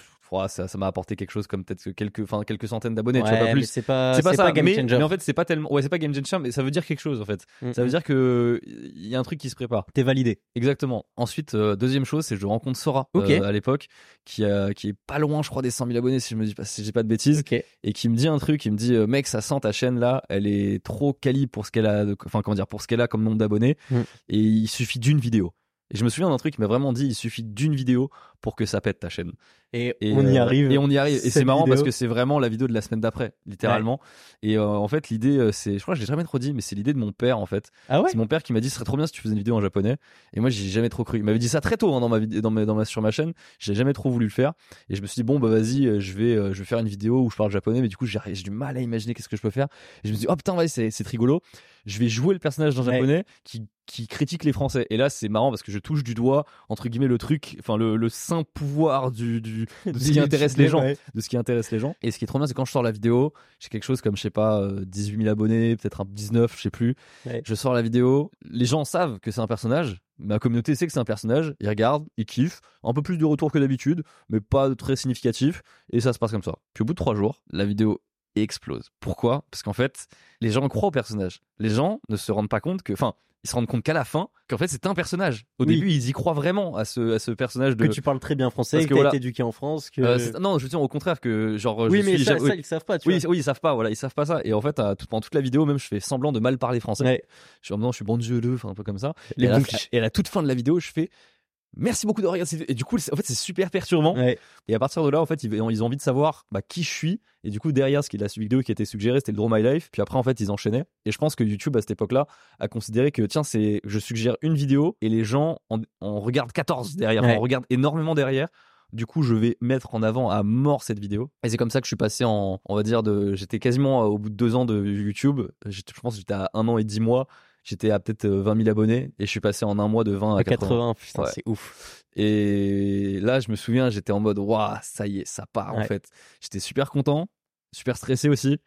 ça ça m'a apporté quelque chose comme peut-être quelques enfin quelques centaines d'abonnés tu vois pas plus. c'est pas c'est pas, ça game mais, mais, en fait c'est pas tellement ouais c'est pas game changer mais ça veut dire quelque chose en fait. Mm, ça veut mm. dire que il y a un truc qui se prépare. T'es validé. Exactement. Ensuite euh, deuxième chose c'est je rencontre Sora euh, à l'époque qui a, qui est pas loin je crois des 100 000 abonnés si je me dis pas si j'ai pas de bêtises et qui me dit un truc il me dit euh, mec ça sent ta chaîne là elle est trop quali pour ce qu'elle a enfin comment dire pour ce qu'elle a comme nombre d'abonnés mm. et il suffit d'une vidéo. Et je me souviens d'un truc qui m'a vraiment dit il suffit d'une vidéo pour que ça pète ta chaîne. Et, on y euh, arrive. Et on y arrive. Et c'est marrant parce que c'est vraiment la vidéo de la semaine d'après, littéralement. Et euh, en fait, l'idée, euh, c'est, je crois que je l'ai jamais trop dit, mais c'est l'idée de mon père en fait. Ah ouais. C'est mon père qui m'a dit ce serait trop bien si tu faisais une vidéo en japonais. Et moi, j'ai jamais trop cru. Il m'avait dit ça très tôt hein, dans ma vidéo, dans ma, dans ma sur ma chaîne. J'ai jamais trop voulu le faire. Et je me suis dit bon bah vas-y, je vais, je vais faire une vidéo où je parle japonais. Mais du coup, j'ai du mal à imaginer qu'est-ce que je peux faire. Et je me suis dit oh putain, ouais, c'est rigolo. Je vais jouer le personnage d'un japonais qui qui critique les Français. Et là, c'est marrant parce que je touche du doigt entre guillemets le truc, enfin le, le saint pouvoir du, du de ce qui intéresse les gens, de ce qui intéresse les gens. Et ce qui est trop bien, c'est quand je sors la vidéo, j'ai quelque chose comme je sais pas 18 euh, 000 abonnés, peut-être un 19, je sais plus. Je sors la vidéo, les gens savent que c'est un personnage. Ma communauté sait que c'est un personnage, ils regardent, ils kiffent, un peu plus de retour que d'habitude, mais pas très significatif, et ça se passe comme ça. Puis au bout de trois jours, la vidéo explose. Pourquoi? Parce qu'en fait, les gens croient au personnage. Les gens ne se rendent pas compte que, enfin, ils se rendent compte qu'à la fin, qu'en fait c'est un personnage. Au début, ils y croient vraiment à ce, à ce personnage de. Que tu parles très bien français, que, tu as été éduqué en France. Que... Euh, non, je veux dire au contraire que genre. Oui, mais ça, ça, ils savent pas. Tu oui, vois. oui, ils savent pas. Voilà, ils savent pas ça. Et en fait, pendant toute la vidéo, même, je fais semblant de mal parler français. Je suis en je suis bon Dieu, enfin un peu comme ça. et, à la, et à la toute fin de la vidéo, je fais merci beaucoup de regarder. Et du coup, en fait, c'est super perturbant. Et à partir de là, en fait, ils, ont envie de savoir bah, qui je suis. Et du coup, derrière, ce qui la vidéo qui a été suggérée, c'était le Draw My Life. Puis après, en fait, ils enchaînaient. Et je pense que YouTube, à cette époque-là, a considéré que, tiens, c'est, je suggère une vidéo et les gens en, regardent 14 derrière. On regarde énormément derrière. Du coup, je vais mettre en avant à mort cette vidéo. Et c'est comme ça que je suis passé en, on va dire, de, j'étais quasiment au bout de deux ans de YouTube. Je pense que j'étais à un an et dix mois j'étais à peut-être 20 euh, 000 abonnés et je suis passé en un mois de 20 à 80. 80 putain, c'est ouf. Et là, je me souviens, j'étais en mode, waouh, ça y est, ça part en fait. J'étais super content, super stressé aussi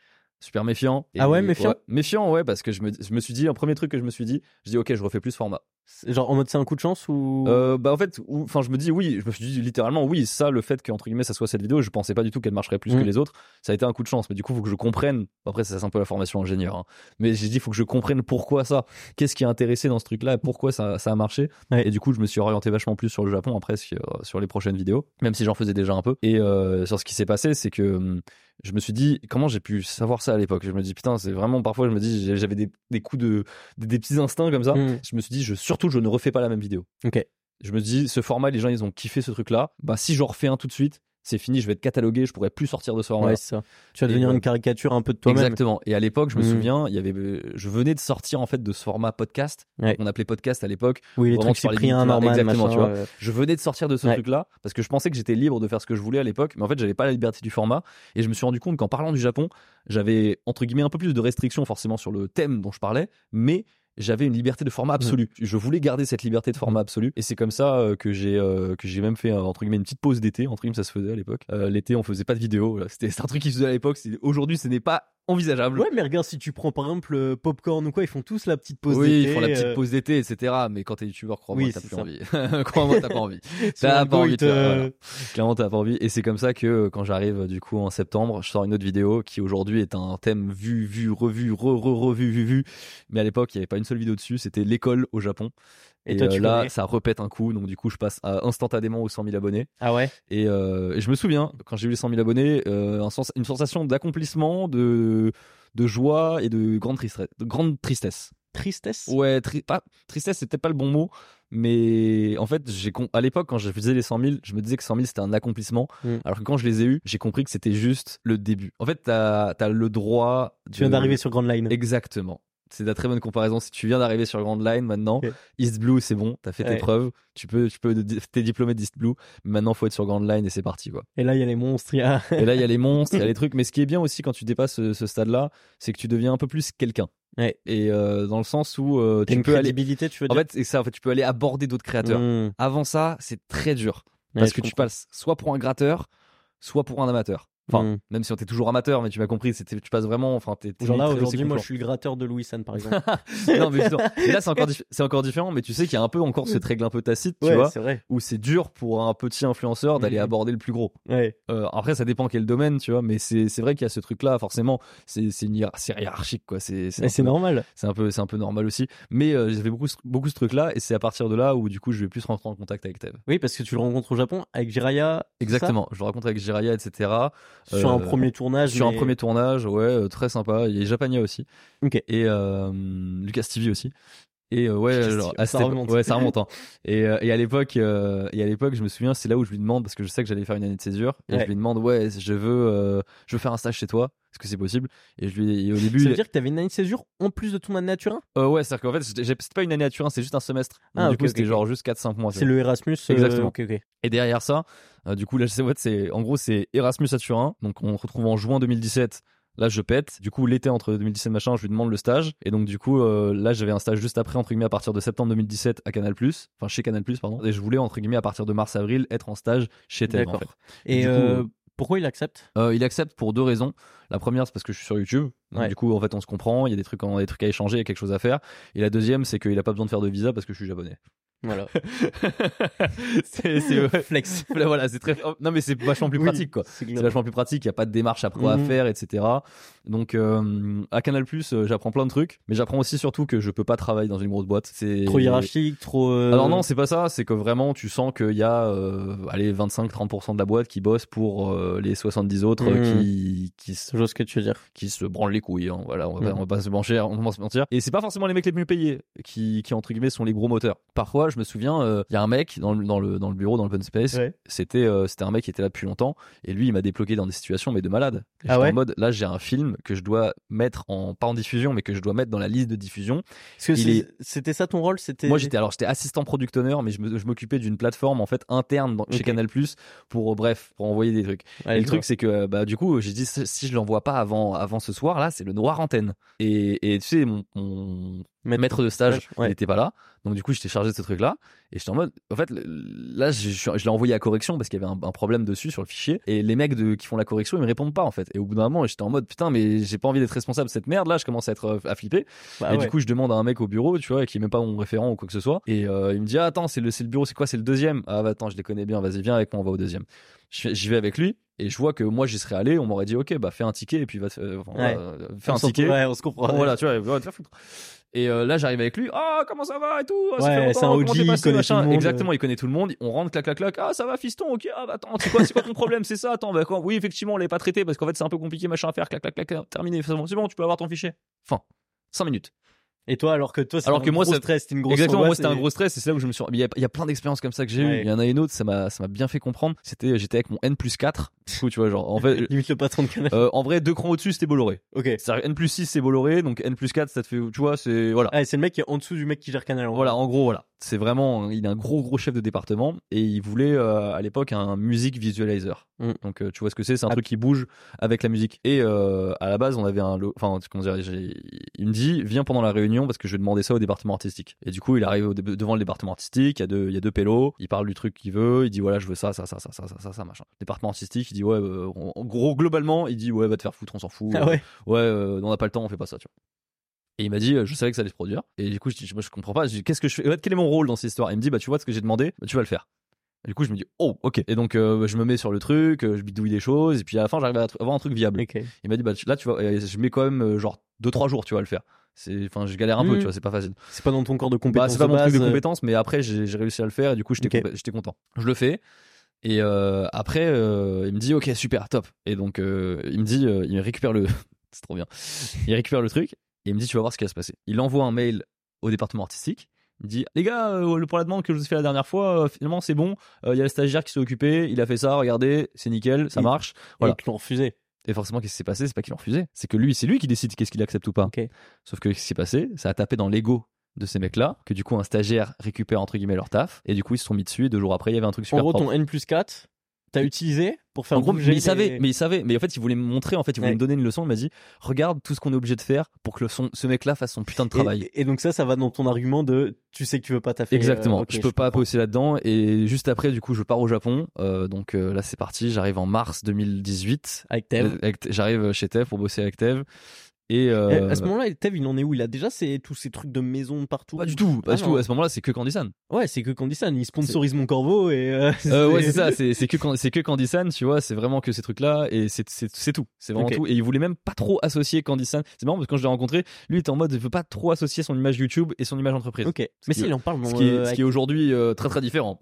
super méfiant. ah ouais, méfiant? Méfiant, ouais, parce que je me, je me suis dit, un premier truc que je me suis dit, je dis, ok, je refais plus format. Genre en mode c'est un coup de chance ou? Euh, Bah en fait, enfin je me dis oui, je me suis dit littéralement oui, ça, le fait qu'entre guillemets ça soit cette vidéo, je pensais pas du tout qu'elle marcherait plus que mm. les autres. Ça a été un coup de chance, mais du coup, faut que je comprenne. Après, ça c'est un peu la formation ingénieur, hein. mais j'ai dit, faut que je comprenne pourquoi ça, qu'est-ce qui a intéressé dans ce truc-là, pourquoi ça, ça a marché. Et du coup, je me suis orienté vachement plus sur le Japon après sur, sur les prochaines vidéos, même si j'en faisais déjà un peu. Et euh, sur ce qui s'est passé, c'est que hum, je me suis dit comment j'ai pu savoir ça à l'époque? Je me dis putain, c'est vraiment parfois je me dis j'avais des, des, coups de des, petits instincts comme ça. Mm. Je me suis dit je surtout je ne refais pas la même vidéo. Ok. Je me dis ce format les gens ils ont kiffé ce truc là. Bah si j'en refais un tout de suite, c'est fini, je vais être catalogué, je pourrais plus sortir de ce format. Ouais, ça. Tu vas devenir une caricature un peu de toi-même. Exactement. Et à l'époque, je me mmh. souviens, il y avait, je venais de sortir en fait de ce format podcast, on appelait podcast à l'époque. Oui, les trucs Cyprien, normal, exactement, tu vois. Je venais de sortir de ce truc-là parce que je pensais que j'étais libre de faire ce que je voulais à l'époque, mais en fait, j'avais pas la liberté du format. Et je me suis rendu compte qu'en parlant du Japon, j'avais entre guillemets un peu plus de restrictions forcément sur le thème dont je parlais, mais j'avais une liberté de format absolue. Mm. Je voulais garder cette liberté de format mm. absolue et c'est comme ça euh, que j'ai euh, que j'ai même fait entre guillemets une petite pause d'été. Entre guillemets, ça se faisait à l'époque. Euh, l'été, on faisait pas de vidéo. C'était un truc qui se faisait à l'époque. Aujourd'hui, ce n'est pas envisageable. Ouais, mais regarde, si tu prends par exemple euh, Popcorn ou quoi, ils font tous la petite pause d'été. Oui, ils font la petite euh. pause d'été, etc. Mais quand t'es youtubeur, crois-moi, t'as plus envie. crois-moi, t'as pas envie. t'as pas envie. Clairement, t'as pas envie. Et c'est comme ça que euh, quand j'arrive du coup en septembre, je sors une autre vidéo qui aujourd'hui est un thème vu, vu, revu, re, re, revu, vu, vu. Mais à l'époque, il y avait pas une seule vidéo dessus. C'était l'école au Japon. Et, euh, là, ça repète un coup, donc du coup, je passe instantanément aux 100 000 abonnés. Ah ouais? Euh, et, je me souviens quand j'ai eu les 100 000 abonnés, euh, une sensation d'accomplissement, de de joie et de grande tristesse. De grande tristesse. Tristesse? Ouais, pas tristesse, c'était pas le bon mot, mais en fait, j'ai à l'époque quand je faisais les 100 000, je me disais que 100 000 c'était un accomplissement, mm. alors que quand je les ai eus, j'ai compris que c'était juste le début. En fait, t'as as le droit. Tu viens d'arriver sur Grand Line. Exactement c'est de la très bonne comparaison. Si tu viens d'arriver sur Grand Line maintenant, East Blue, c'est bon, t'as fait tes preuves, tu peux, tu peux, t'es diplômé d'East Blue. Maintenant, faut être sur Grand Line et c'est parti, quoi. Et là, il y a les monstres, et là, il y a les monstres, il y a les trucs. Mais ce qui est bien aussi quand tu dépasses ce, stade-là, c'est que tu deviens un peu plus quelqu'un. Et euh, dans le sens où euh, tu peux aller. tu veux dire. En fait, ça. En fait, tu peux aller aborder d'autres créateurs. Hmm. Avant ça, c'est très dur parce que tu passes soit pour un gratteur, soit pour un amateur. Enfin, mm. même si on était toujours amateur, mais tu m'as compris, c'était, tu passes vraiment. Enfin, t'es, Genre là, aujourd'hui, moi, je suis le gratteur de Louis San, par exemple. non, mais là, c'est encore, c'est encore différent, mais tu sais qu'il y a un peu encore cette règle un peu tacite, tu vois, vrai. où c'est dur pour un petit influenceur d'aller mm. aborder le plus gros. Ouais. Euh, après, ça dépend quel domaine, tu vois, mais c'est, vrai qu'il y a ce truc-là, forcément, c'est, hiérarchique, quoi. C'est, c'est, normal. C'est un peu, c'est un peu normal aussi. Mais euh, j'avais beaucoup, beaucoup ce truc-là, et c'est à partir de là où, du coup, je vais plus rentrer en contact avec Tev. Oui, parce que tu le rencontres au Japon avec Jiraya. Exactement. Je le rencontre avec Jiraya, etc. Sur un euh, premier tournage. Sur un premier tournage, ouais, euh, très sympa. Il y a Japania aussi. Ok. Et euh, Lucas TV aussi. Et euh, ouais, ça remonte. Ouais, ça remonte. Hein. Et, et à l'époque, et à l'époque, je me souviens, c'est là où je lui demande parce que je sais que j'allais faire une année de césure. Et je lui demande, ouais, je veux, je veux faire un stage chez toi. Est-ce que c'est possible? Et je lui, au début, ça veut dire que tu avais une année de césure en plus de ton année nature euh, Ouais, c'est-à-dire qu'en fait, c'était pas une année nature, c'est juste un semestre. Ah, du coup, c'était genre juste 4-5 mois. C'est le Erasmus. Exactement. Et derrière ça, du coup, là, c'est en gros, c'est Erasmus à Turin. Donc, on se retrouve en juin 2017 Là, je pète. Du coup, l'été entre 2017 machin, je lui demande le stage. Et donc, du coup, euh, là, j'avais un stage juste après, entre guillemets, à partir de septembre 2017 à Canal+, enfin chez Canal+, pardon. Et je voulais, entre guillemets, à partir de mars-avril, être en stage chez TF, en fait. Et, euh, pourquoi il accepte? euh, Il accepte pour deux raisons. La première, c'est parce que je suis sur YouTube. Du coup, en fait, on se comprend. Il y a des trucs, des trucs à échanger, il y a quelque chose à faire. Et la deuxième, c'est qu'il a pas besoin de faire de visa parce que je suis japonais. Voilà. c'est flex. voilà, c'est très. Non, mais c'est vachement plus pratique, quoi. C'est vachement plus pratique. Il y a pas de démarche à mhm. faire, etc. Donc, euh, à Canal euh, j'apprends plein de trucs, mais j'apprends aussi surtout que je peux pas travailler dans une grosse boîte. C'est trop hiérarchique, trop. Euh, Alors non, c'est pas ça. C'est que vraiment, tu sens qu'il y a, allez, 25-30% de la boîte qui bosse pour les 70 autres mhm. qui, qui se. Je ce que tu veux dire. Qui se branlent les couilles. Hein. Voilà, on va, mhm. on va pas se mentir, on va se mentir. Et c'est pas forcément les mecs les mieux payés qui, qui entre guillemets sont les gros moteurs. Parfois je me souviens, euh, il y a un mec dans le, dans le, dans le bureau, dans l'open space. C'était, euh, c'était un mec qui était là depuis longtemps. Et lui, il m'a débloqué dans des situations, mais de malade. Ah ouais en mode, là, j'ai un film que je dois mettre en, pas en diffusion, mais que je dois mettre dans la liste de diffusion. c'était ça ton rôle? C'était... Moi, j'étais, alors, j'étais assistant product owner, mais je, m'occupais d'une plateforme, en fait, interne chez Canal Plus pour, bref, pour envoyer des trucs. et le truc, c'est que, bah, du coup, j'ai dit, si je l'envoie pas avant, avant ce soir, là, c'est le noir antenne. Et, et tu sais, mon, mon maître de stage il n'était pas là. Donc du coup, j'étais chargé de ce truc-là et j'étais en mode, en fait, là, je, je l'ai envoyé à correction parce qu'il y avait un, problème dessus sur le fichier et les mecs de, qui font la correction, ils me répondent pas en fait. Et au bout d'un moment, j'étais en mode putain, mais j'ai pas envie d'être responsable de cette merde là. Je commence à être euh, à flipper. Bah et du coup, je demande à un mec au bureau, tu vois, qui est même pas mon référent ou quoi que ce soit. Et euh, il me dit ah, attends, c'est le, le bureau, c'est quoi, c'est le deuxième. Ah bah attends, je les connais bien. Vas-y, viens avec moi, on va au deuxième. J'y vais avec lui et je vois que moi j'y serais allé on m'aurait dit ok bah fais un ticket et puis va euh, fais un ticket ouais, on se comprend voilà tu vois va te faire foutre et euh, là, j'arrive avec lui. Ah, oh, comment ça va et tout. Ah, ouais, c'est un OG, il connaît tout le monde. Exactement, il connaît tout le monde. On rentre, clac, clac, clac. Ah, ça va, fiston. Ok. Ah, bah, attends, c'est quoi, c'est quoi ton problème C'est ça. Attends, bah, quoi Oui, effectivement, on l'avait pas traité parce qu'en fait, c'est un peu compliqué, machin à faire. Clac, clac, clac. Terminé. C'est bon, tu peux avoir ton fichier. Fin. 5 minutes. Et toi, alors que toi, c'est un que moi, gros stress, c'était une grosse Exactement, moi, c'était un gros stress. Et c'est là où je me suis. Il y a, il y a plein d'expériences comme ça que j'ai eu. Il y en a une autre, ça m'a, ça m'a bien fait comprendre. C'était, j'étais avec mon N plus 4. Du coup, tu vois, genre, en fait. Limite le patron de canal. Euh, en vrai, deux crans au-dessus, c'était Bolloré. Ok. N plus 6, c'est Bolloré. Donc N plus 4, ça te fait, tu vois, c'est, voilà. Ah, c'est le mec qui est en dessous du mec qui gère canal. voilà, en gros, voilà. C'est vraiment, il est un gros, gros chef de département. Et il voulait, euh, à l'époque, un music visualizer. Mm. Donc, euh, tu vois ce que c'est? C'est un ah. truc qui bouge avec la musique. Et, euh, à la base, on avait un, enfin, comment dire, il me dit, viens pendant la réunion parce que je vais demander ça au département artistique. Et du coup, il arrive devant le département artistique, il y a deux, il y a deux pélos, il parle du truc qu'il veut, il dit voilà, je veux ça, ça, ça, ça, ça, ça, ça, machin. département artistique, il dit ouais, en gros, globalement, il dit ouais, va te faire foutre, on s'en fout. Ah ouais. ouais, on n'a pas le temps, on fait pas ça, tu vois. Et il m'a dit, euh, je savais que ça allait se produire. Et du coup, je dis, moi, je comprends pas. Je dis, qu'est-ce que je fais? Quel est mon rôle dans cette histoire? Il me dit, bah, tu vois ce que j'ai demandé, bah, tu vas le faire. du coup, je me dis, oh, ok. Et donc, je me mets sur le truc, je bidouille des choses, et puis à la fin, j'arrive à avoir un truc viable. Il m'a dit, bah, là, tu vois, je mets quand même genre 2-3 jours, tu vas le faire. C'est enfin je galère un peu tu mm. vois c'est pas facile. C'est pas dans ton corps de compétences bah, c'est pas mon truc de compétences mais après j'ai réussi à le faire. Et du coup j'étais j'étais content. Je le fais. Et euh, après euh, il me dit ok super top. Et donc euh, il me dit il récupère le c'est trop bien. Il récupère le truc et il me dit tu vas voir ce qui va se passer. Il envoie un mail au département artistique. Il me dit les gars pour la demande que je vous ai fait la dernière fois finalement c'est bon. Il y a le stagiaire qui s'est occupé. Il a fait ça. Regardez c'est nickel. Ça marche. voilà. ils l'ont refusé. Et forcément, qu'est-ce qui s'est passé? C'est pas qu'ils l'ont refusé, c'est que lui, c'est lui qui décide qu'est-ce qu'il accepte ou pas. Sauf que ce qui s'est passé, ça a tapé dans l'ego de ces mecs-là, que du coup un stagiaire récupère entre guillemets leur taf, et du coup ils se sont mis dessus, et deux jours après il y avait un truc super En gros, ton N plus 4, t'as utilisé? Pour faire en gros, mais il savait, mais il savait, mais en fait, il voulait me montrer, en fait, il voulait me donner une leçon. Il m'a dit, regarde tout ce qu'on est obligé de faire pour que le son, ce mec-là fasse son putain de travail. Et, donc ça, ça va dans ton argument de, tu sais que tu veux pas taffer. Exactement. Euh, je peux pas bosser là-dedans. Et juste après, du coup, je pars au Japon. Euh, donc euh, là, c'est parti. J'arrive en mars 2018. Avec Tev. J'arrive chez Tev pour bosser avec Tev. Et euh... à ce moment-là, Tev, il en est où? Il a déjà tous ces trucs de maison partout? Pas du tout, pas ah du tout. À ce moment-là, c'est que Candysan. Ouais, c'est que Candysan. Il sponsorise mon corbeau et. Euh, euh, ouais, c'est ça. C'est que c'est que Candysan, tu vois. C'est vraiment que ces trucs-là et c'est tout. C'est vraiment tout. Et il voulait même pas trop associer Candysan. C'est marrant parce que quand je l'ai rencontré, lui était en mode, il veut pas trop associer son image YouTube et son image entreprise. Ok. Mais si, il en parle. ce qui est, ce qui est aujourd'hui très très différent.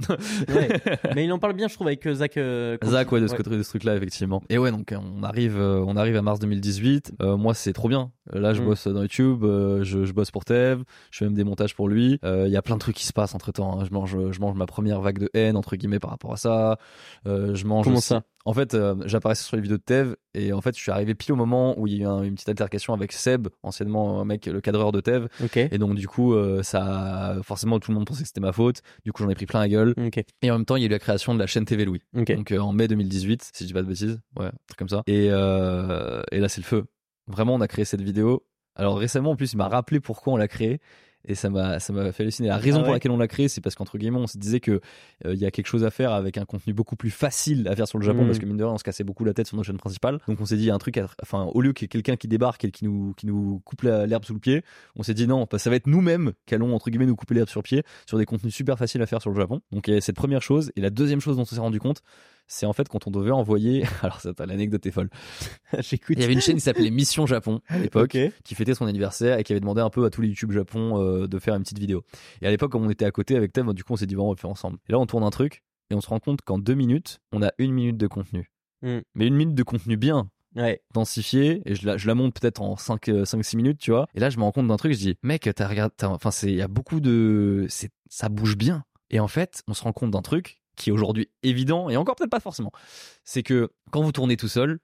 ouais. Mais il en parle bien, je trouve, avec Zach. Zach, ouais, de ce, de ce truc-là, effectivement. Et ouais, donc on arrive, on arrive à mars 2018. moi, c'est trop bien. Là, je mm bosse dans YouTube, euh, je, je, bosse pour Tev, je fais même des montages pour lui. Il euh, y a plein de trucs qui se passent entre temps. Hein. Je mange, je mange ma première vague de haine entre guillemets par rapport à ça. Euh, je mange. Comment ça? En fait, j'apparaissais sur les vidéos de Tev et en fait, je suis arrivé pile au moment où il y a eu une petite altercation avec Seb, anciennement un mec, le cadreur de Tev. Et donc du coup, ça, forcément, tout le monde pensait que c'était ma faute. Du coup, j'en ai pris plein la gueule. Et en même temps, il y a eu la création de la chaîne TV Louis. Donc en mai 2018, si je dis pas de bêtises, ouais, un truc comme ça. Et, et là, c'est le feu. Vraiment, on a créé cette vidéo alors récemment, en plus, il m'a rappelé pourquoi on l'a créé. Et ça m'a ça m'a fait halluciner. La raison ah pour laquelle on l'a créé, c'est parce qu'entre guillemets, on se disait que euh, il y a quelque chose à faire avec un contenu beaucoup plus facile à faire sur le Japon, mmh. parce que mine de rien, on se cassait beaucoup la tête sur nos chaînes principales. Donc on s'est dit, il y a un truc, enfin, au lieu qu'il y ait quelqu'un qui débarque et qui nous qui nous coupe l'herbe sous le pied, on s'est dit non, ça va être nous-mêmes qui allons entre guillemets nous couper l'herbe sur le pied sur des contenus super faciles à faire sur le Japon. Donc il y a cette première chose. Et la deuxième chose dont on s'est rendu compte, c'est en fait quand on devait envoyer. Alors, ça, l'anecdote est folle. J'écoute. Il y avait une chaîne qui s'appelait Mission Japon à l'époque, qui fêtait son anniversaire et qui avait demandé un peu à tous les YouTube Japon euh, de faire une petite vidéo. Et à l'époque, comme on était à côté avec Thème, du coup, on s'est dit, bon, on va le faire ensemble. Et là, on tourne un truc et on se rend compte qu'en deux minutes, on a une minute de contenu. Hmm. Mais une minute de contenu bien. ouais. densifiée et je la, je la monte peut-être en 5 5 6 minutes, tu vois. Et là, je me rends compte d'un truc, je dis "Mec, t'as regardé enfin c'est il y a beaucoup de c'est ça bouge bien." Et en fait, on se rend compte d'un truc qui est aujourd'hui évident et encore peut-être pas forcément. C'est que quand vous tournez tout seul,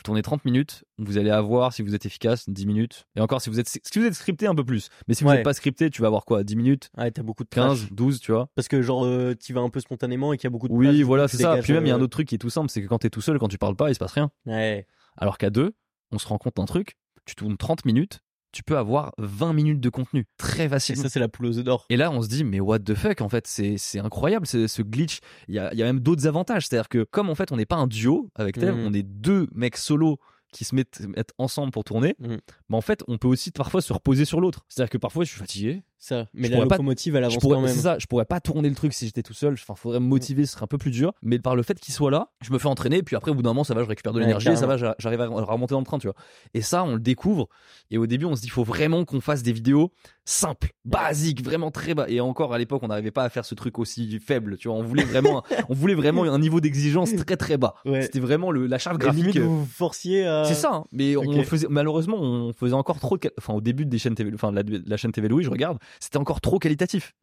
vous tournez 30 minutes, vous allez avoir, si vous êtes efficace, 10 minutes. Et encore, si vous êtes, si vous êtes scripté, un peu plus. Mais si vous n'êtes pas scripté, tu vas avoir quoi 10 minutes? Ouais, t'as beaucoup de 15, 12, tu vois. Parce que genre, euh, tu vas un peu spontanément et qu'il y a beaucoup de Oui, voilà, c'est ça. Puis même, il y a un euh, autre truc qui est tout simple, c'est que quand t'es tout seul, quand tu parles pas, il se passe rien. Ouais. Alors qu'à deux, on se rend compte d'un truc, tu tournes 30 minutes, tu peux avoir 20 minutes de contenu très facilement. Et ça, c'est la poule aux œufs d'or. Et là, on se dit, mais what the fuck, en fait, c'est, c'est incroyable, ce glitch. Il y a, y a même d'autres avantages. C'est-à-dire que, comme en fait, on n'est pas un duo avec Tel, mmh. on est deux mecs solo qui se mettent, ensemble pour tourner, mmh. mais en fait, on peut aussi parfois se reposer sur l'autre. C'est-à-dire que parfois, je suis fatigué. Ça, mais la locomotive, elle avance quand même. C'est ça, je pourrais pas tourner le truc si j'étais tout seul. Enfin, faudrait me motiver, ce serait un peu plus dur. Mais par le fait qu'il soit là, je me fais entraîner, puis après, au bout d'un moment, ça va, je récupère de l'énergie, ça va, j'arrive à remonter dans le train, tu vois. Et ça, on le découvre. Et au début, on se dit, il faut vraiment qu'on fasse des vidéos simples, basiques, vraiment très bas. Et encore, à l'époque, on n'arrivait pas à faire ce truc aussi faible, tu vois. On voulait vraiment, on voulait vraiment un niveau d'exigence très très bas. C'était vraiment le, la charge graphique. vous forciez à... C'est ça, hein. mais on faisait, malheureusement, on faisait encore trop, enfin, au début des chaînes TV, enfin, la, la chaîne TV Louis, je regarde, c'était encore trop qualitatif.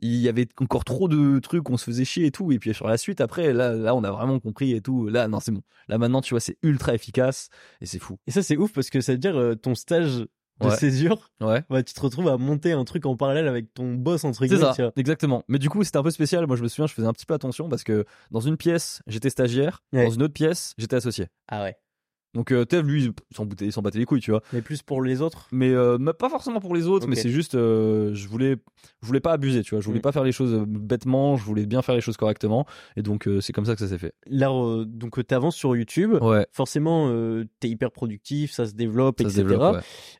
Il y avait encore trop de trucs, on se faisait chier et tout. Et puis sur la suite, après, là, là, on a vraiment compris et tout. Là, non, c'est bon. Là, maintenant, tu vois, c'est ultra efficace et c'est fou. Et ça, c'est ouf parce que ça veut dire euh, ton stage de césure, ouais. Bah, tu te retrouves à monter un truc en parallèle avec ton boss entre guillemets. C'est ça, exactement. Mais du coup, c'était un peu spécial. Moi, je me souviens, je faisais un petit peu attention parce que dans une pièce, j'étais stagiaire, dans une autre pièce, j'étais associé. Ah ouais. Donc euh, Tev, lui, il s'en battait les couilles, tu vois. Mais plus pour les autres Mais euh, pas forcément pour les autres, mais c'est juste, euh, je voulais je voulais pas abuser, tu vois. Je voulais mm. pas faire les choses bêtement, je voulais bien faire les choses correctement. Et donc, c'est comme ça que ça s'est fait. Là, donc, t'avances sur YouTube. Ouais. Forcément, t'es hyper productif, ça se développe, etc.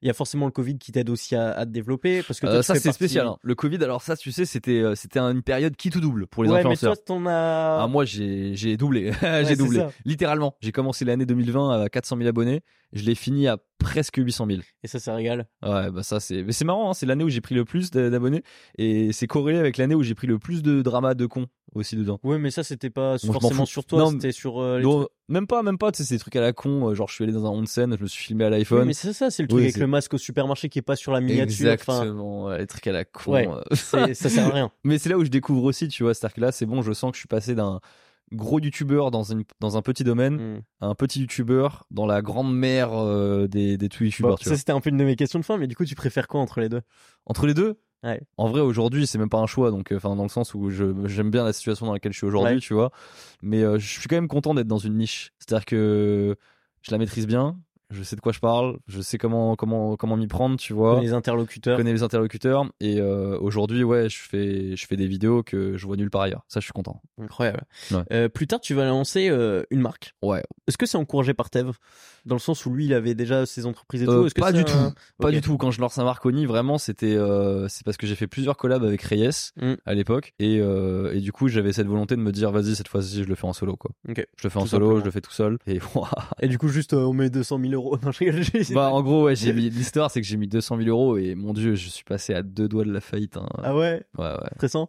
Il y a forcément le Covid qui t'aide aussi à, te développer. Parce que ça, c'est spécial. Hein. Le Covid, alors ça, tu sais, c'était c'était une période qui tout double pour les ouais, influenceurs. Mais toi, t'en as... Ah, moi, j'ai doublé. j'ai doublé. Littéralement. J'ai commencé l'année 2020 à 400 000 abonnés je l'ai fini à presque 800 000. Et ça, ça régale. Ouais, bah ça, c'est, mais c'est marrant, hein, c'est l'année où j'ai pris le plus d'abonnés et c'est corrélé avec l'année où j'ai pris le plus de drama de con aussi dedans. Ouais, mais ça, c'était pas forcément sur toi, c'était sur euh, même pas, même pas, tu sais, c'est des trucs à la con, euh, genre je suis allé dans un onsen, je me suis filmé à l'iPhone. mais c'est ça, c'est le truc avec le masque au supermarché qui est pas sur la miniature. Exactement, les trucs à la con. Ouais, euh. ça sert à rien. mais c'est là où je découvre aussi, tu vois, c'est-à-dire que là, c'est bon, je sens que je suis passé d'un gros youtubeur dans, une, dans un petit domaine, hmm. un petit youtubeur dans la grande mer euh, des, des tout youtubeurs. ça, c'était un peu une de mes questions de fin, mais du coup, tu préfères quoi entre les deux? Entre les deux? En vrai, aujourd'hui, c'est même pas un choix, donc, enfin, dans le sens où j'aime bien la situation dans laquelle je suis aujourd'hui, tu vois. Mais euh, je suis quand même content d'être dans une niche. C'est-à-dire que je la maîtrise bien, je sais de quoi je parle, je sais comment comment comment m'y prendre, tu vois. Les interlocuteurs. Je connais les interlocuteurs et euh, aujourd'hui ouais, je fais je fais des vidéos que je vois nulle part ailleurs. Ça je suis content. Incroyable. Euh, plus tard tu vas lancer euh, une marque. Ouais. Est-ce que c'est encouragé par Tev? Dans le sens où lui il avait déjà ses entreprises et tout Est-ce que Pas du tout. Pas du tout. Quand je lance un Marconi, vraiment c'était c'est parce que j'ai fait plusieurs collabs avec Reyes mm. à l'époque et et du coup j'avais cette volonté de me dire vas-y cette fois-ci je le fais en solo quoi. Je le fais en solo, je le fais tout seul et et du coup juste on met 200 000 bah, en gros, ouais, j'ai mis l'histoire, c'est que j'ai mis 200 000 euros et mon dieu, je suis passé à deux doigts de la faillite. Hein. Ah ouais? Ouais, ouais. Stressant?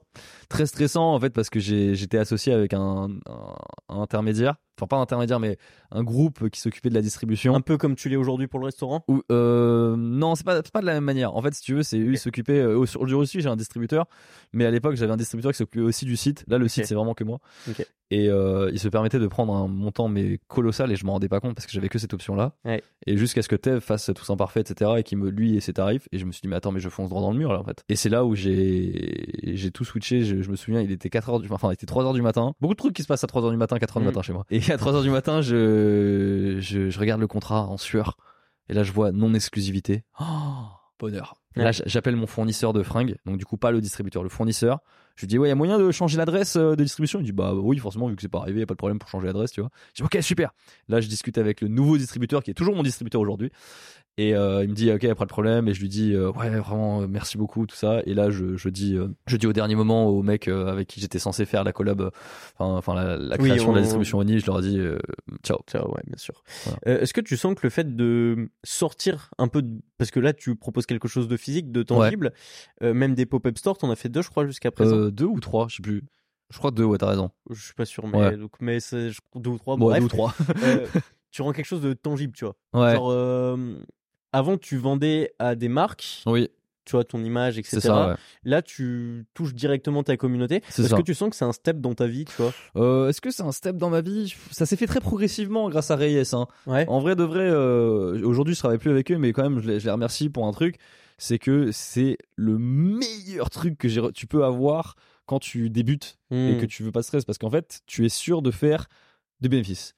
Très stressant en fait parce que j'étais associé avec un, un, intermédiaire. Enfin, pas un intermédiaire, mais un groupe qui s'occupait de la distribution. Un peu comme tu l'es aujourd'hui pour le restaurant? Ou, euh, Non, c'est pas, pas de la même manière. En fait, si tu veux, c'est eux, ils s'occupaient. Euh, du aussi, j'ai un distributeur, mais à l'époque, j'avais un distributeur qui s'occupait aussi du site. Là, le site, c'est vraiment que moi. Okay et euh, il se permettait de prendre un montant mais colossal et je m'en rendais pas compte parce que j'avais que cette option là et jusqu'à ce que Tev fasse tout ça parfait etc et qu'il me lui et ses tarifs et je me suis dit mais attends mais je fonce droit dans le mur là en fait et c'est là où j'ai j'ai tout switché je, me souviens il était 4 heures du enfin il était 3 heures du matin beaucoup de trucs qui se passent à 3 heures du matin 4 heures du mm. matin chez moi et à 3 heures du matin je, je, je regarde le contrat en sueur. Et là je vois non exclusivité oh, bonheur. Là, j'appelle mon fournisseur de fringues, donc du coup pas le distributeur, le fournisseur. Je lui dis ouais, il y a moyen de changer l'adresse euh, de distribution? Il dit bah oui, forcément vu que c'est pas arrivé, y a pas de problème pour changer l'adresse, tu vois. Je dis ok super. Là, je discute avec le nouveau distributeur qui est toujours mon distributeur aujourd'hui et euh, il me dit ok, pas de problème. Et je lui dis euh, ouais, vraiment, merci beaucoup, tout ça. Et là, je, je dis, je dis au dernier moment au mec avec qui j'étais censé faire la collab, enfin, la, la, création de la distribution Oni, je leur ai dit ciao. Ciao, ouais, bien sûr. Est-ce que tu sens que le fait de sortir un peu, parce que là, tu proposes quelque chose de physique, de tangible, même des pop-up stores, t'en as fait deux, je crois, jusqu'à présent. deux ou trois, je sais plus. Je crois deux, ouais, t'as raison. Je suis pas sûr, mais, donc, mais c'est deux ou trois. Bon, deux ou trois. tu rends quelque chose de tangible, tu vois. Ouais. Genre, euh, avant, tu vendais à des marques, Oui, tu vois, ton image, etc. c'est ça. ouais. Là, tu touches directement ta communauté. Est-ce que tu sens que c'est un step dans ta vie, tu vois? Euh, Est-ce que c'est un step dans ma vie? Ça s'est fait très progressivement grâce à Reyes. Hein. Ouais. En vrai de vrai, euh, aujourd'hui je travaille plus avec eux, mais quand même je les, je les remercie pour un truc, c'est que c'est le meilleur truc que j'ai tu peux avoir quand tu débutes et Hmm, que tu veux pas de stress, parce qu'en fait tu es sûr de faire des bénéfices.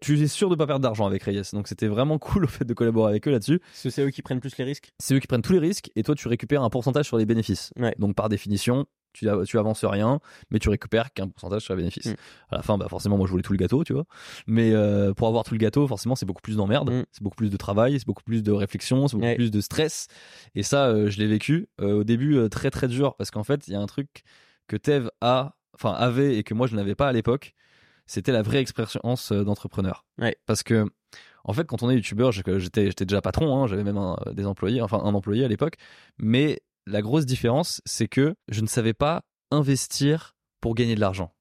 Tu es sûr de pas perdre d'argent avec Reyes, donc c'était vraiment cool au fait de collaborer avec eux là-dessus. Parce que c'est eux qui prennent plus les risques. C'est eux qui prennent tous les risques et toi tu récupères un pourcentage sur les bénéfices. Ouais. Donc par définition, tu, tu avances rien, mais tu récupères qu'un pourcentage sur les bénéfices. Mm. À la fin, bah forcément, moi je voulais tout le gâteau, tu vois. Mais euh, pour avoir tout le gâteau, forcément, c'est beaucoup plus d'emmerde, Mm. c'est beaucoup plus de travail, c'est beaucoup plus de réflexion, c'est beaucoup Ouais. plus de stress. Et ça, euh, je l'ai vécu euh, au début très très dur parce qu'en fait, il y a un truc que Tev a, enfin avait et que moi je n'avais pas à l'époque. C'était la vraie expérience euh, d'entrepreneur. Ouais. Parce que en fait, quand on est youtubeur, j'étais déjà patron, hein, j'avais même un, des employés, enfin un employé à l'époque. Mais la grosse différence, c'est que je ne savais pas investir pour gagner de l'argent.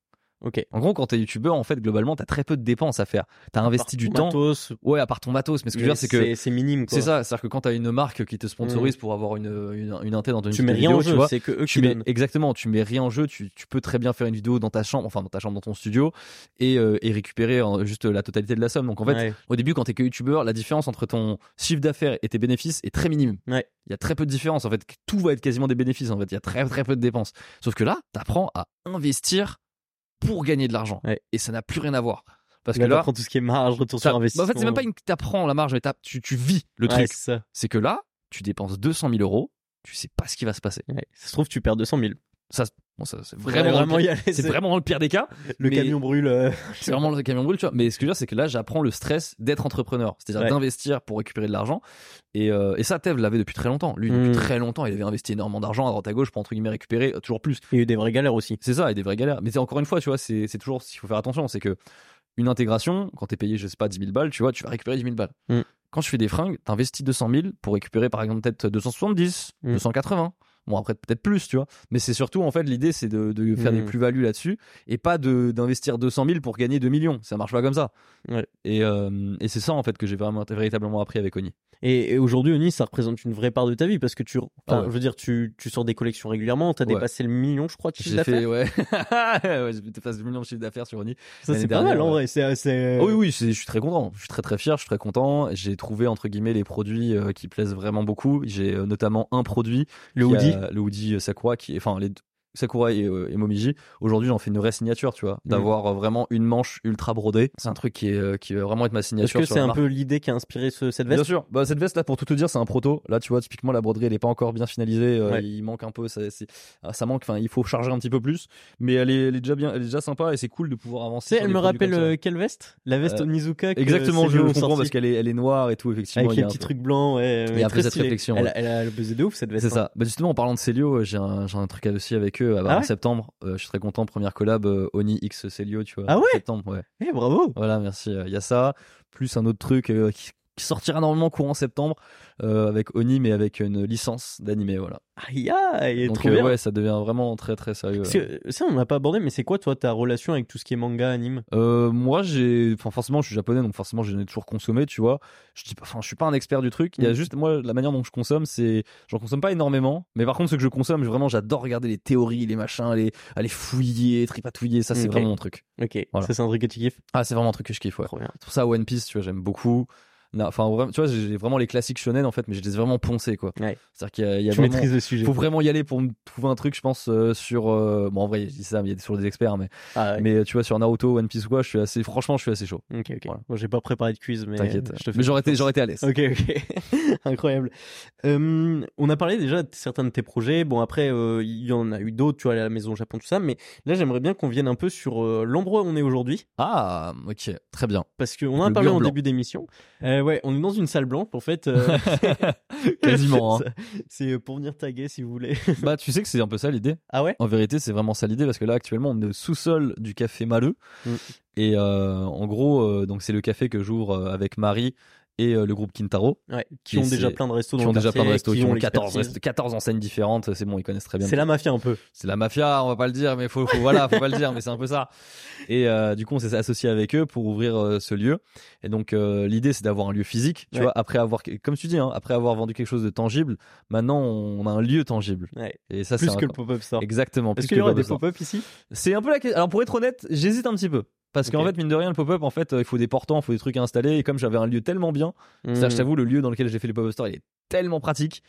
Ok. En gros, quand t'es youtubeur, en fait, globalement, t'as très peu de dépenses à faire. T'as investi du temps. Matos, Ouais, à part ton matos. Mais ce que je veux dire, c'est que c'est minime, quoi. c'est ça. C'est-à-dire que quand t'as une marque qui te sponsorise pour avoir une, une, une inté dans une Tu mets vidéo, rien en jeu, c'est que eux tu qui mets exactement tu mets rien en jeu tu, tu peux très bien faire une vidéo dans ta chambre enfin dans ta chambre dans ton studio et, euh, et récupérer euh, juste la totalité de la somme donc en fait Ouais. au début quand t'es que youtubeur la différence entre ton chiffre d'affaires et tes bénéfices est très minime Ouais. il y a très peu de différence en fait tout va être quasiment des bénéfices en fait il y a très très peu de dépenses sauf que là t'apprends à investir pour gagner de l'argent Ouais. et ça n'a plus rien à voir parce Là, que là t'apprends tout ce qui est marge, retour sur bah, investissement. en fait c'est même pas une t'apprends la marge mais tu, tu vis le Ouais, truc c'est que là tu dépenses 200 000 euros tu sais pas ce qui va se passer Ouais. Ça se trouve, tu perds 200 000. ça, bon, ça c'est vraiment, vraiment le pire- aller. c'est vraiment le pire des cas. Le mais- camion brûle. euh, C'est vraiment le camion brûle, tu vois. Mais ce que je veux dire, c'est que là, j'apprends le stress d'être entrepreneur, c'est-à-dire Ouais. d'investir pour récupérer de l'argent. Et, euh, et ça, Tev l'avait depuis très longtemps. Lui, depuis Mm. très longtemps, il avait investi énormément d'argent à droite à gauche pour entre guillemets récupérer euh, toujours plus. Il y a eu des vraies galères aussi. C'est ça, et des vraies galères. Mais c'est encore une fois, tu vois, c'est toujours, il faut faire attention, c'est que une intégration, quand t'es payé, je sais pas, 10 000 balles, tu vois, tu vas récupérer 10 000 balles. Mm. Quand tu fais des fringues, t'investis 200 000 pour récupérer par exemple peut-être 270, Mm. 280. Bon après peut-être plus, tu vois. Mais c'est surtout en fait l'idée c'est de, de faire des plus-values là-dessus et pas de d'investir 200 000 pour gagner 2 millions. Ça marche pas comme ça. Ouais. Et, euh, et c'est ça en fait que j'ai vraiment véritablement appris avec Oni. Et, et aujourd'hui, Oni, ça représente une vraie part de ta vie parce que tu, Ah ouais. je veux dire, tu, tu sors des collections régulièrement. T'as Ouais. dépassé le million, je crois, de chiffre J'ai d'affaires. fait ouais, ouais j'ai dépassé 2 millions de chiffre d'affaires sur Oni. Ça, c'est pas mal en vrai. C'est, c'est... Oh oui, oui, c'est- je suis très content. Je suis très très fier, je suis très content. J'ai trouvé entre guillemets les produits euh, qui plaisent vraiment beaucoup. J'ai euh, notamment un produit, Le a- hoodie. le hoodie euh, Sakura, qui, enfin les deux- Sakura et, euh, et Momiji. Aujourd'hui, j'en fais une vraie signature, tu vois, d'avoir euh, vraiment une manche ultra brodée. C'est un truc qui est euh, qui va vraiment être ma Est-ce signature. que sur c'est un marque. peu l'idée qui a inspiré ce- cette Bien veste sûr. Bah, cette veste là, pour tout te dire, c'est un proto. Là, tu vois, typiquement la broderie, elle est pas encore bien finalisée. Ouais. Il manque un peu. Ça, ah, ça manque. Enfin, il faut charger un petit peu plus. Mais elle est, elle est déjà bien, elle est déjà sympa et c'est cool de pouvoir avancer. elle me rappelle quelle veste? La veste Onizuka. que Exactement, je, comprends sorti. parce qu'elle est, elle est noire et tout, effectivement. Avec les petits peu- trucs blancs, ouais. Il y a un peu très cette réflexion, Elle, a- elle a buzzé de ouf cette veste. C'est hein. ça. Bah justement, en parlant de Célio, j'ai un, j'ai un truc aussi avec eux euh, Ah en ouais septembre. Euh, je suis très content. Première collab euh, Oni X Célio, tu vois. Ah en ouais Septembre, ouais. Eh, bravo. Voilà, merci. Il y a ça, plus un autre truc euh, qui, qui sortira normalement courant septembre euh, avec Oni, mais avec une licence d'animé, voilà. Aïe, aïe, Donc trop euh, bien. ouais, ça devient vraiment très très sérieux. Parce que, ça, on n'a pas abordé, mais c'est quoi, toi, ta relation avec tout ce qui est manga, anime? Euh, moi, j'ai, enfin, forcément, je suis japonais, donc forcément, j'en ai toujours consommé, tu vois. Je dis, pas- enfin, je suis pas un expert du truc. Il y a Mm. juste, moi, la manière dont je consomme, c'est, j'en consomme pas énormément, mais par contre, ce que je consomme, vraiment, j'adore regarder les théories, les machins, aller, aller fouiller, tripatouiller. Ça, c'est Ok. vraiment mon truc. Ok, Voilà. ça, c'est un truc que tu kiffes? Ah, c'est vraiment un truc que je kiffe, ouais. Trop bien. C'est pour ça, One Piece, tu vois, j'aime beaucoup. Non, Enfin, tu vois, j'ai vraiment les classiques shonen, en fait, mais je les ai vraiment poncés, quoi. Ouais. C'est-à-dire qu'il y a, il y a Tu vraiment, maîtrises le sujet. faut vraiment y aller pour me trouver un truc, je pense, euh, sur, euh, bon, en vrai, je dis ça, mais il y a sur des experts, mais, Ah, ouais. mais tu vois, sur Naruto, One Piece ou quoi, je suis assez, franchement, je suis assez chaud. Ok, ok. Voilà. Bon, j'ai pas préparé de quiz, mais. T'inquiète. je te fais Mais j'aurais été, j'aurais été à l'aise. Ok, ok. Incroyable. Euh, on a parlé déjà de certains de tes projets. Bon, après, euh, il y en a eu d'autres, tu vois, à la maison au Japon, tout ça. Mais là, j'aimerais bien qu'on vienne un peu sur euh, l'endroit où on est aujourd'hui. Ah, ok, très bien. Parce qu'on en a parlé en blanc. début d'émission. Euh, ouais, on est dans une salle blanche, en fait. euh, Quasiment. hein. C'est pour venir taguer si vous voulez. bah, tu sais que c'est un peu ça l'idée. Ah ouais? En vérité, c'est vraiment ça l'idée parce que là, actuellement, on est au sous-sol du café Maleux. Mm. Et euh, en gros, euh, donc c'est le café que j'ouvre avec Marie et le groupe Kintaro. qui ont déjà plein de restos qui ont déjà plein de restos, qui, ont 14, 14 enseignes différentes. C'est bon, ils connaissent très bien. C'est la mafia un peu. C'est la mafia, on va pas le dire, mais faut, faut voilà, faut pas le dire, mais c'est un peu ça. Et du coup, on s'est associé avec eux pour ouvrir ce lieu. Et donc, l'idée, c'est d'avoir un lieu physique. Tu vois, après avoir, comme tu dis, hein, après avoir vendu quelque chose de tangible, maintenant, on a un lieu tangible. Et ça, plus que le pop-up store. Exactement. Est-ce qu'il y aura des pop-up ici? C'est un peu la question. Alors, pour être honnête, j'hésite un petit peu. Parce qu'en fait, mine de rien, le pop-up, en fait, euh, il faut des portants, il faut des trucs à installer. Et comme j'avais un lieu tellement bien, ça, je t'avoue, le lieu dans lequel j'ai fait le pop-up store, il est tellement pratique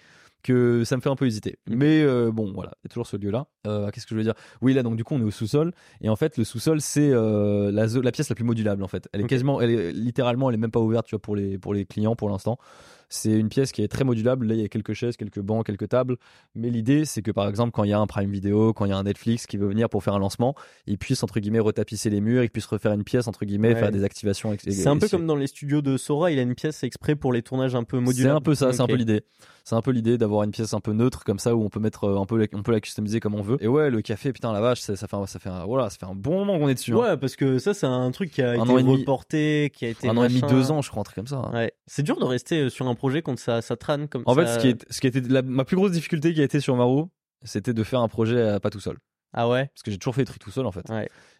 que ça me fait un peu hésiter. Hmm. Mais euh, bon, voilà, il y a toujours ce lieu-là. Euh, Qu'est-ce que je veux dire? Oui, là, donc du coup, on est au sous-sol. Et en fait, le sous-sol, c'est euh, la, la, pièce la plus modulable, en fait. Elle est quasiment, elle est littéralement, elle est même pas ouverte, tu vois, pour les, pour les clients pour l'instant. C'est une pièce qui est très modulable. Là, il y a quelques chaises, quelques bancs, quelques tables. Mais l'idée, c'est que par exemple, quand il y a un Prime Video, quand il y a un Netflix qui veut venir pour faire un lancement, il puisse entre guillemets retapisser les murs, il puisse refaire une pièce entre guillemets, faire des activations. C'est un peu comme dans les studios de Sora. Il a une pièce exprès pour les tournages un peu modulables. C'est un peu ça. C'est un peu l'idée. C'est un peu l'idée d'avoir une pièce un peu neutre comme ça où on peut mettre euh, un peu, on peut la customiser comme on veut. Et ouais, le café, putain la vache, ça, fait, un, ça fait un, voilà, ça fait un bon moment qu'on est dessus. Hein. Ouais, parce que ça, c'est un truc qui a été reporté, qui a été un an et demi, deux ans, je crois, un truc comme ça. Ouais. C'est dur de rester euh, sur un projet quand ça, ça comme en fait, ce qui, est, ce qui était ma plus grosse difficulté qui a été sur Maru, c'était de faire un projet pas tout seul. Ah ouais? Parce que j'ai toujours fait des trucs tout seul en fait.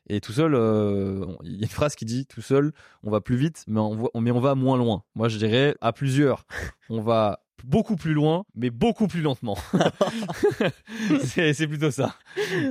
Et tout seul, euh, il y a une phrase qui dit tout seul, on va plus vite, mais on, mais on va moins loin. Moi je dirais à plusieurs, on va beaucoup plus loin, mais beaucoup plus lentement. c'est plutôt ça.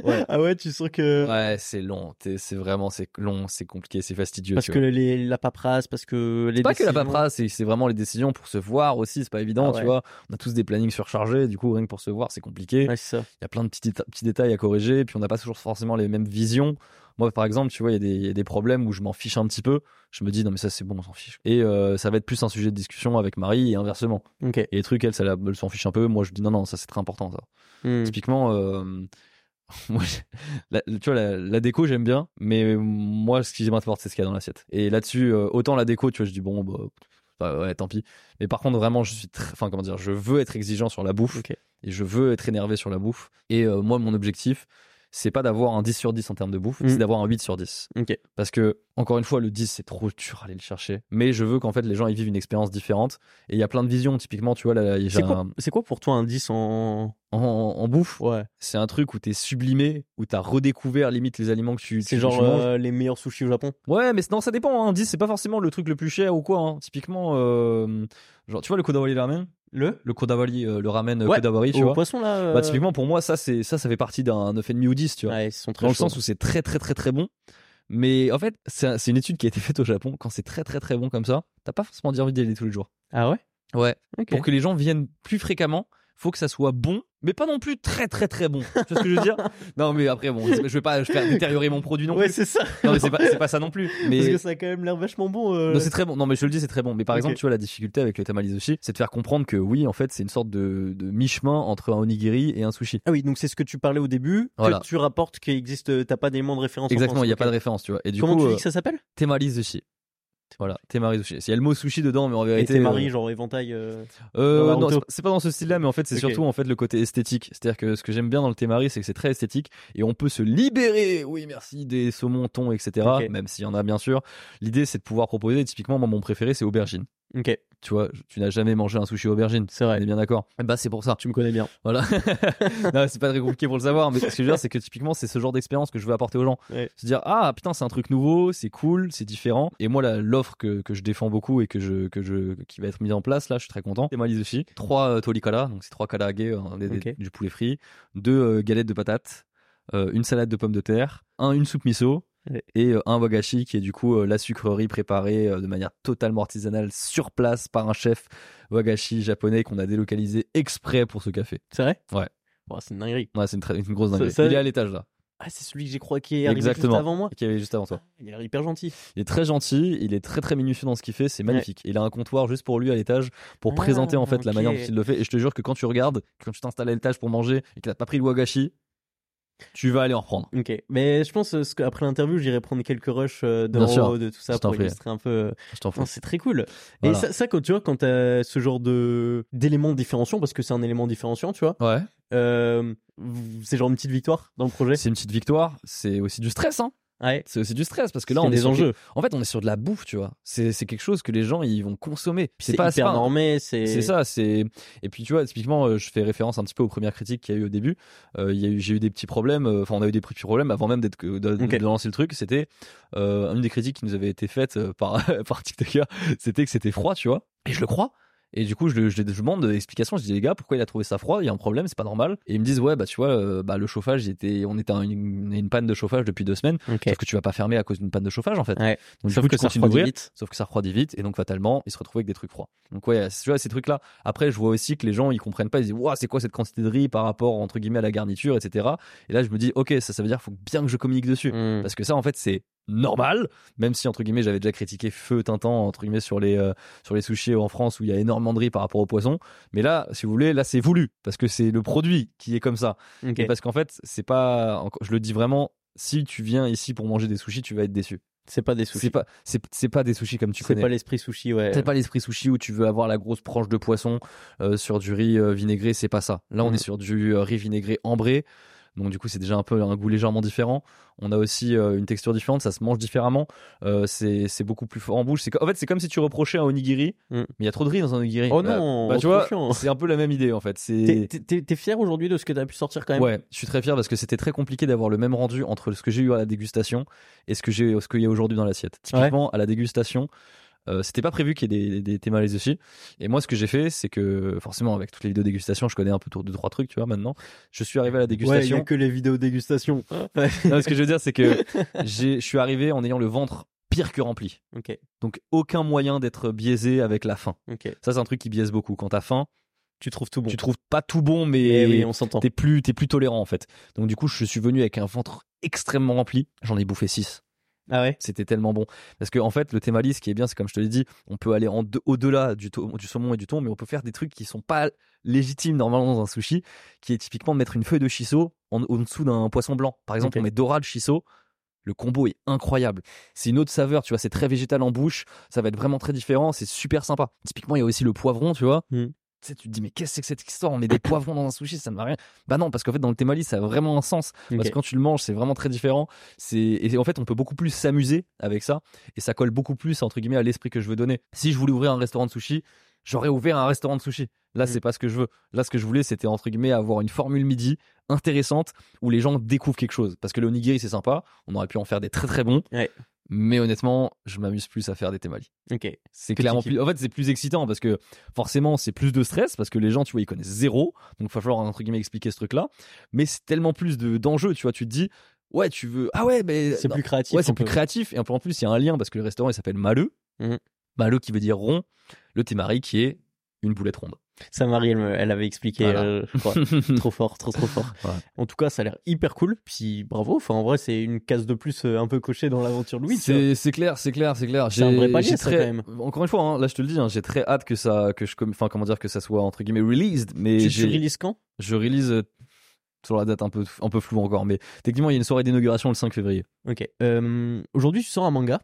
Ouais. Ah ouais, tu sens que. Ouais, c'est long. C'est vraiment c'est long, c'est compliqué, c'est fastidieux. Parce que les, la paperasse, parce que les. Pas que la paperasse, c'est vraiment les décisions pour se voir aussi. C'est pas évident, ah tu vois. On a tous des plannings surchargés, du coup rien que pour se voir, c'est compliqué. Ouais, Il y a plein de petits, petits détails à corriger, puis on n'a pas toujours forcément les mêmes visions. Moi, par exemple, tu vois, il y, a des problèmes où je m'en fiche un petit peu. Je me dis, non, mais ça, c'est bon, on s'en fiche. Et euh, ça va être plus un sujet de discussion avec Marie et inversement. Et les trucs, elle, ça, elle s'en fiche un peu. Moi, je dis, non, non, ça, c'est très important, ça. Hmm. Typiquement, euh, moi, tu vois, la, déco, j'aime bien, mais moi, ce qui m'importe, c'est ce qu'il y a dans l'assiette. Et là-dessus, euh, autant la déco, tu vois, je dis, bon, bah, bah, ouais, tant pis. Mais par contre, vraiment, je suis enfin, comment dire, je veux être exigeant sur la bouffe. Et je veux être énervé sur la bouffe. Et moi, mon objectif, c'est pas d'avoir un 10 sur 10 en termes de bouffe, c'est mm. d'avoir un 8 sur 10. Parce que, encore une fois, le 10, c'est trop dur à aller le chercher. Mais je veux qu'en fait, les gens ils vivent une expérience différente. Et il y a plein de visions. Typiquement, tu vois, là, c'est quoi, quoi, pour toi un 10 en. En, bouffe, ouais. c'est un truc où t'es sublimé, où t'as redécouvert limite les aliments que tu. C'est genre euh, les meilleurs sushis au Japon? Ouais, mais non, ça dépend. Hein. 10, c'est pas forcément le truc le plus cher ou quoi. Hein. Typiquement, euh, genre, tu vois le Kodawari Ramen le le kodawari euh, le ramen euh, kodawari tu vois. poisson là bah typiquement pour moi ça c'est ça ça fait partie d'un 9,5 ou 10 tu vois. Ouais, ils sont très dans le sens où c'est très très très très bon. Mais en fait c'est une étude qui a été faite au Japon. Quand c'est très très très bon comme ça t'as pas forcément envie d'y aller tous les jours. Ah ouais? Ouais. Pour que les gens viennent plus fréquemment faut que ça soit bon mais pas non plus très très très bon. Tu vois ce que je veux dire Non, mais après bon, je vais pas faire détériorer mon produit non plus. Ouais, c'est ça. Non, mais c'est pas, pas ça non plus. Mais parce que ça a quand même l'air vachement bon. Euh. Non, c'est très bon. Non, mais je te le dis, c'est très bon. Mais par exemple, tu vois la difficulté avec le tamale sushi, c'est de faire comprendre que oui, en fait, c'est une sorte de, de mi-chemin entre un onigiri et un sushi. Ah oui, donc c'est ce que tu parlais au début. Que tu rapportes qu'il existe, t'as pas d'éléments de référence. Exactement, il y a pas de référence, tu vois. Et du Comment tu dis euh, que ça s'appelle? Temari sushi. Voilà, Temari sushi. Il y a le mot sushi dedans, mais en vérité. Et Temari, euh... genre éventail. Euh... euh non, c'est pas dans ce style-là, mais en fait, c'est surtout en fait le côté esthétique. C'est-à-dire que ce que j'aime bien dans le Temari, c'est que c'est très esthétique et on peut se libérer, oui, merci, des saumons, thon, etc. Même s'il y en a bien sûr. L'idée, c'est de pouvoir proposer. Typiquement, moi, mon préféré, c'est aubergine. Ok. Tu vois, tu n'as jamais mangé un sushi aubergine. C'est vrai. On est bien d'accord. Bah, c'est pour ça. Tu me connais bien. Voilà. non, c'est pas très compliqué pour le savoir, mais ce que je veux dire, c'est que typiquement, c'est ce genre d'expérience que je veux apporter aux gens. Se dire, ah, putain, c'est un truc nouveau, c'est cool, c'est différent. Et moi, l'offre que, que je défends beaucoup et que je, que je, qui va être mise en place, là, je suis très content. C'est Mali Sushi. Trois euh, tolikara, donc c'est trois karaage, euh, du poulet frit. Deux euh, galettes de patates. Euh, une salade de pommes de terre. Un, une soupe miso et euh, un wagashi qui est du coup euh, la sucrerie préparée euh, de manière totalement artisanale sur place par un chef wagashi japonais qu'on a délocalisé exprès pour ce café. C'est vrai? Ouais. c'est une dinguerie. Ouais, c'est une, grosse dinguerie. Il est à l'étage là. Ah, c'est celui que j'ai crois qui est arrivé Exactement. juste avant moi? Qui avait juste avant toi. Ah, il est hyper gentil. Il est très gentil, il est très très minutieux dans ce qu'il fait, c'est magnifique. Il a un comptoir juste pour lui à l'étage pour présenter en fait la manière dont il le fait. Et je te jure que quand tu regardes, quand tu t'installes à l'étage pour manger et que t'as pas pris le wagashi, tu vas aller en reprendre. Ok, mais je pense euh, qu'après l'interview, j'irai prendre quelques rushs euh, de de tout ça pour illustrer un peu. Euh, je t'en C'est très cool. Et ça, ça, quand tu vois, quand t'as ce genre de d'éléments différenciants, parce que c'est un élément différenciant, tu vois. Ouais. Euh, c'est genre une petite victoire dans le projet. C'est une petite victoire. C'est aussi du stress, hein. Ouais. C'est aussi du stress parce que là, on est des enjeux. En fait, on est sur de la bouffe, tu vois. C'est quelque chose que les gens ils vont consommer. C'est pas hyper normé. C'est ça. C'est et puis tu vois, typiquement, euh, je fais référence un petit peu aux premières critiques qu'il y a eu au début. Euh, j'ai eu des petits problèmes. Euh, enfin, on a eu des petits problèmes avant même d'être de, lancer le truc. C'était une des critiques qui nous avait été faite par par TikToker. C'était que c'était froid, tu vois. Et je le crois. Et du coup, je, je, je demande explications. Je dis les gars, pourquoi il a trouvé ça froid? Il y a un problème, c'est pas normal. Et ils me disent ouais, bah tu vois, euh, bah le chauffage, était, on était en une, une, panne de chauffage depuis deux semaines. Sauf que tu vas pas fermer à cause d'une panne de chauffage en fait. Ouais. Donc sauf que ça refroidit vite. Sauf que ça refroidit vite et donc fatalement, ils se retrouvent avec des trucs froids. Donc ouais, tu vois ces trucs là. Après, je vois aussi que les gens ils comprennent pas. Ils disent waouh, c'est quoi cette quantité de riz par rapport entre guillemets à la garniture, etc. Et là, je me dis ok, ça, ça veut dire faut bien que je communique dessus hmm. parce que ça en fait c'est normal, même si entre guillemets j'avais déjà critiqué feu Tintin entre guillemets sur les euh, sur les sushis en France où il y a énormément de riz par rapport au poisson, mais là si vous voulez là c'est voulu parce que c'est le produit qui est comme ça et parce qu'en fait c'est pas je le dis vraiment si tu viens ici pour manger des sushis tu vas être déçu. C'est pas des sushis. C'est pas c'est pas des sushis comme tu connais. C'est pas l'esprit sushi ouais. C'est pas l'esprit sushi où tu veux avoir la grosse branche de poisson euh, sur du riz euh, vinaigré, c'est pas ça. Là on mm. est sur du riz vinaigré ambré donc du coup, c'est déjà un peu un goût légèrement différent. On a aussi euh, une texture différente, ça se mange différemment. Euh, c'est beaucoup plus fort en bouche. En fait, c'est comme si tu reprochais un onigiri, mm. mais il y a trop de riz dans un onigiri. Oh non, bah, tu vois, c'est un peu la même idée en fait. T'es fier aujourd'hui de ce que tu as pu sortir quand même? Ouais, je suis très fier parce que c'était très compliqué d'avoir le même rendu entre ce que j'ai eu à la dégustation et ce que j'ai, ce qu'il y a aujourd'hui dans l'assiette. Typiquement, à la dégustation, euh, c'était pas prévu qu'il y ait des, des, aussi. Et moi, ce que j'ai fait, c'est que forcément, avec toutes les vidéos dégustation, je connais un peu de trois trucs, tu vois. Maintenant, je suis arrivé à la dégustation. Ouais, a que les vidéos dégustation. ce que je veux dire, c'est que je suis arrivé en ayant le ventre pire que rempli. Donc aucun moyen d'être biaisé avec la faim. Ça, c'est un truc qui biaise beaucoup. Quand t'as faim, tu trouves tout bon. Tu trouves pas tout bon, mais eh oui, on s'entend. T'es plus, plus tolérant en fait. Donc du coup, je suis venu avec un ventre extrêmement rempli. J'en ai bouffé 6 ah ouais C'était tellement bon. Parce que en fait, le thémalis, ce qui est bien, c'est comme je te l'ai dit, on peut aller au-delà du, du saumon et du thon, mais on peut faire des trucs qui sont pas légitimes normalement dans un sushi, qui est typiquement de mettre une feuille de shiso en, dessous d'un poisson blanc. Par exemple, on met dorade shiso. Le combo est incroyable. C'est une autre saveur, tu vois, c'est très végétal en bouche, ça va être vraiment très différent, c'est super sympa. Typiquement, il y a aussi le poivron, tu vois. Hmm tu te dis mais qu'est-ce que c'est que cette histoire? On met des poivrons dans un sushi, ça ne va rien. Bah non, parce qu'en fait dans le thémalis ça a vraiment un sens. Parce que quand tu le manges, c'est vraiment très différent. C'est et en fait on peut beaucoup plus s'amuser avec ça et ça colle beaucoup plus entre guillemets à l'esprit que je veux donner. Si je voulais ouvrir un restaurant de sushi, j'aurais ouvert un restaurant de sushi. Là, c'est mm. pas ce que je veux. Là, ce que je voulais, c'était entre guillemets avoir une formule midi intéressante où les gens découvrent quelque chose. Parce que le onigiri, c'est sympa. On aurait pu en faire des très très bons. Mais honnêtement, je m'amuse plus à faire des thémalies. Ok. C'est clairement plus. En fait, c'est plus excitant parce que forcément, c'est plus de stress parce que les gens, tu vois, ils connaissent zéro. Donc, il va falloir entre guillemets expliquer ce truc-là. Mais c'est tellement plus de d'enjeux, tu vois. Tu te dis, ouais, tu veux. Ah ouais, mais c'est plus créatif. Ouais, c'est plus créatif. Et en plus, il y a un lien parce que le restaurant, il s'appelle Maleux. Mmh. Maleux qui veut dire rond. Le thémarie qui est une boulette ronde. Ça Marie, elle, avait expliqué, euh, trop fort, trop trop fort. En tout cas, ça a l'air hyper cool. Puis bravo. Enfin, en vrai, c'est une case de plus euh, un peu cochée dans l'aventure Louis. C'est clair, c'est clair, c'est clair. C'est un vrai palier, très... quand même. Encore une fois, hein, là, je te le dis, hein, j'ai très hâte que ça, que je, enfin, comment dire, que ça soit entre guillemets released. Mais tu, tu release quand? Je release euh, sur la date un peu, un peu floue encore, mais techniquement, il y a une soirée d'inauguration le 5 février. Ok. Aujourd'hui, tu sors un manga?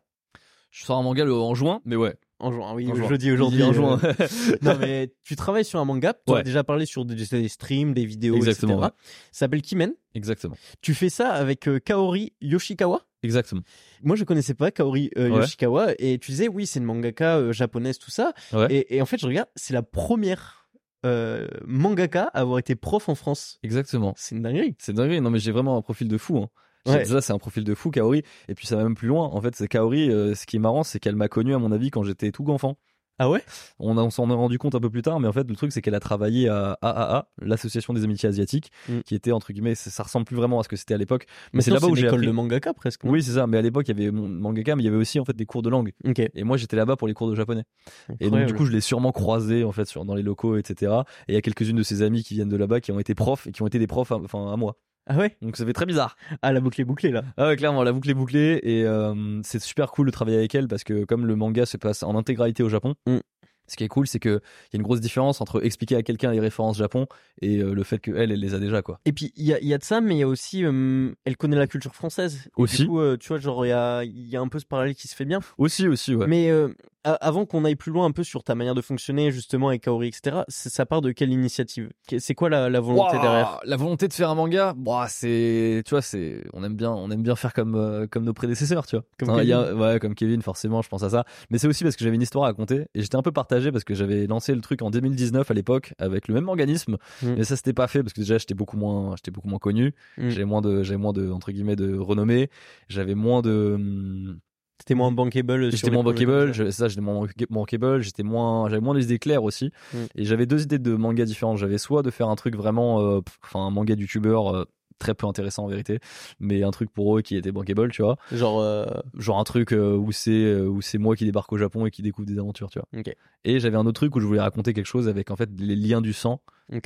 Je sors un manga en juin, mais ouais. En juin, oui, je dis aujourd'hui. En juin. Euh. non, mais tu travailles sur un manga. Tu as déjà parlé sur des, streams, des vidéos, Exactement, etc. Ça s'appelle Kimen. Exactement. Tu fais ça avec euh, Kaori Yoshikawa? Exactement. Moi, je connaissais pas Kaori euh, Yoshikawa et tu disais, oui, c'est une mangaka japonaise, tout ça. Et, et, en fait, je regarde, c'est la première mangaka à avoir été prof en France. Exactement. C'est une dinguerie. C'est dinguerie. Non, mais j'ai vraiment un profil de fou. Hein. Ouais. Déjà, c'est un profil de fou, Kaori. Et puis, ça va même plus loin. En fait, c'est Kaori. Euh, ce qui est marrant, c'est qu'elle m'a connu, à mon avis, quand j'étais tout enfant. Ah ouais? On, on s'en est rendu compte un peu plus tard, mais en fait, le truc, c'est qu'elle a travaillé à AAA, l'Association des Amitiés Asiatiques, mm. qui était, entre guillemets, ça ressemble plus vraiment à ce que c'était à l'époque. Mais, c'est là-bas où j'ai école de mangaka presque. Oui, c'est ça. Mais à l'époque, il y avait mangaka, mais il y avait aussi, en fait, des cours de langue. Et moi, j'étais là-bas pour les cours de japonais. Et donc, du coup, je l'ai sûrement croisé, en fait, sur, dans les locaux, etc. Et il y a quelques-unes de ses amies qui viennent de là-bas, qui ont été profs et qui ont été des profs, enfin, à moi. Ah ouais? Donc ça fait très bizarre. Ah la boucle est bouclée là. Ah ouais clairement la boucle est bouclée et euh, c'est super cool de travailler avec elle parce que comme le manga se passe en intégralité au Japon, mm. ce qui est cool c'est qu'il y a une grosse différence entre expliquer à quelqu'un les références Japon et euh, le fait qu'elle elle les a déjà quoi. Et puis il y a, y a, de ça mais il y a aussi euh, elle connaît la culture française. aussi. Du coup tu vois genre il y a, y a un peu ce parallèle qui se fait bien. Aussi aussi ouais. Mais avant qu'on aille plus loin un peu sur ta manière de fonctionner justement avec Kaori, etc., ça part de quelle initiative? C'est quoi la, volonté derrière? La volonté de faire un manga, bah, c'est, tu vois, c'est, on aime bien, on aime bien faire comme euh, comme nos prédécesseurs, tu vois. Comme Kevin. ouais, comme Kevin, forcément, je pense à ça. Mais c'est aussi parce que j'avais une histoire à raconter et j'étais un peu partagé parce que j'avais lancé le truc en 2019 à l'époque avec le même organisme, mm. mais ça s'était pas fait parce que déjà j'étais beaucoup moins, j'étais beaucoup moins connu, mm. j'avais moins de, j'avais moins de entre guillemets de renommée, j'avais moins de hum, c'était moins bankable. J'étais moins bankable, ça, j'étais moins bankable, j'étais moins, j'avais moins des idées claires aussi. Mm. Et j'avais deux idées de manga différentes. J'avais soit de faire un truc vraiment, euh, enfin, un manga youtubeur euh, très peu intéressant en vérité, mais un truc pour eux qui était bankable, tu vois. Genre, euh, genre un truc où c'est où c'est moi qui débarque au Japon et qui découvre des aventures, tu vois. Et j'avais un autre truc où je voulais raconter quelque chose avec en fait les liens du sang,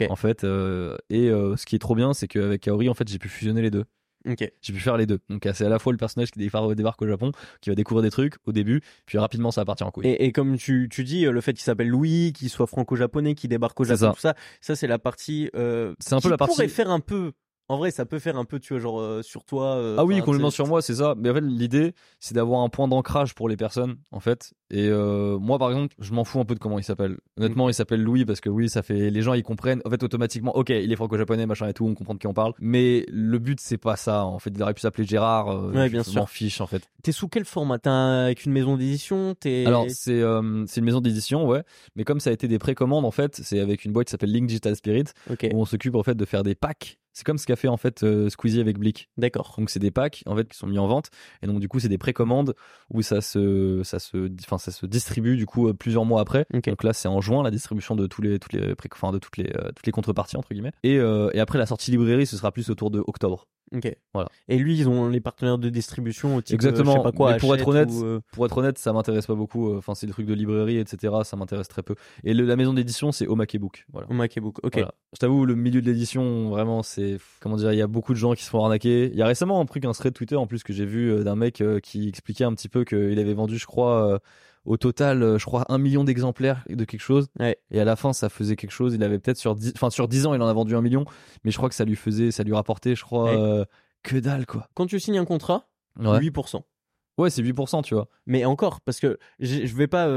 en fait. et ce qui est trop bien, c'est qu'avec Kaori, en fait, j'ai pu fusionner les deux. J'ai pu faire les deux. Donc c'est à la fois le personnage qui débarque au Japon, qui va découvrir des trucs au début, puis rapidement ça va partir en couille. Et, comme tu, tu dis, le fait qu'il s'appelle Louis, qu'il soit franco-japonais, qu'il débarque au Japon, ça. tout ça, ça c'est la partie. Euh, c'est un peu la partie. pourrait faire un peu en vrai, ça peut faire un peu, tu vois, genre euh, sur toi. Euh, ah oui, complètement sur moi, c'est ça. Mais en fait, l'idée, c'est d'avoir un point d'ancrage pour les personnes, en fait. Et euh, moi, par exemple, je m'en fous un peu de comment il s'appelle. Honnêtement, il s'appelle Louis parce que oui, ça fait. Les gens, ils comprennent. En fait, automatiquement, ok, il est franco-japonais, machin et tout, on comprend de qui on parle. Mais le but, c'est pas ça. En fait, il aurait pu s'appeler Gérard. ouais, bien sûr. m'en fiche, en fait. T'es sous quel format? T'es avec une maison d'édition? Alors, c'est c'est une maison d'édition, ouais. Mais comme ça a été des précommandes, en fait, c'est avec une boîte qui s'appelle Link Digital Spirit, où on s'occupe en fait de faire des packs c'est comme ce qu'a fait en fait euh, Squeezie avec Blick. D'accord. Donc c'est des packs en fait qui sont mis en vente et donc du coup c'est des précommandes où ça se ça se enfin ça se distribue du coup euh, plusieurs mois après. Donc là c'est en juin la distribution de tous les tous les enfin, de toutes les euh, toutes les contreparties entre guillemets et et après la sortie librairie ce sera plus autour de octobre. Ok. Voilà. Et lui, ils ont les partenaires de distribution. Type, Exactement. je sais pas quoi, pour être honnête, pour être honnête, ça m'intéresse pas beaucoup. Enfin, c'est des trucs de librairie, etc. Ça m'intéresse très peu. Et la maison d'édition, c'est Omake Book. Voilà. Omake Book. Ok. Je t'avoue, le milieu de l'édition, vraiment, c'est comment dire, il y a beaucoup de gens qui se font arnaquer. Il y a récemment un truc, un thread Twitter en plus que j'ai vu euh, d'un mec euh, qui expliquait un petit peu qu'il avait vendu, je crois, euh, au total, je crois, un million d'exemplaires de quelque chose. Et à la fin, ça faisait quelque chose. Il avait peut-être sur 10, enfin, sur 10 ans, il en a vendu un million. Mais je crois que ça lui faisait, ça lui rapportait, je crois, que dalle, quoi. Quand tu signes un contrat, 8%. Ouais, c'est 8%, tu vois. Mais encore, parce que je vais pas.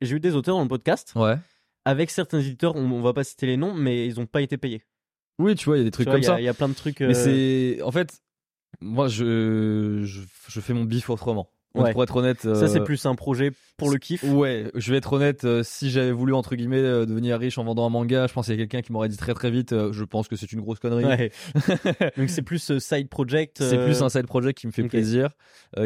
J'ai eu des auteurs dans le podcast. Ouais. Avec certains éditeurs, on, on va pas citer les noms, mais ils ont pas été payés. Oui, tu vois, il y a des trucs comme ça. Il y a plein de trucs. Mais c'est. En fait, moi, je, je, je fais mon bif autrement. Pour être honnête, ça c'est euh, plus un projet pour le kiff. Ouais, je vais être honnête. Euh, si j'avais voulu entre guillemets euh, devenir riche en vendant un manga, je pense qu'il y a quelqu'un qui m'aurait dit très très vite. je pense que c'est une grosse connerie. Ouais. Donc c'est plus side project. C'est plus un side project qui me fait plaisir,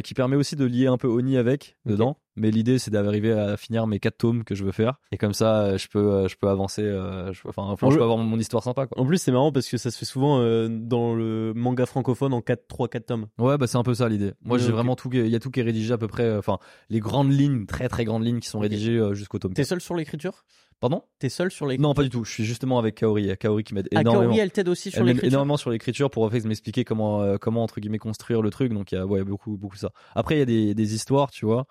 qui permet aussi de lier un peu Oni avec dedans. Mais l'idée, c'est d'arriver à finir mes quatre tomes que je veux faire. Et comme ça, euh, je peux, euh, je peux avancer. Euh, je, enfin, je peux avoir mon histoire sympa. Quoi. En plus, c'est marrant parce que ça se fait souvent dans le manga francophone en 4, 3, 4 tomes. Ouais, bah c'est un peu ça l'idée. Moi, j'ai vraiment tout. Il y a tout qui est rédigé à peu près. Enfin, les grandes lignes, très très grandes lignes qui sont rédigées jusqu'au tome. T'es seul sur l'écriture? Pardon? T'es seul sur l'écriture? Non, pas du tout. Je suis justement avec Kaori. Kaori qui m'aide ah, énormément. Kaori, elle t'aide aussi sur l'écriture? énormément sur l'écriture pour en fait m'expliquer comment, comment entre guillemets construire le truc. Donc il y a ouais, beaucoup, beaucoup ça. Après, il y a des, des histoires, tu vois.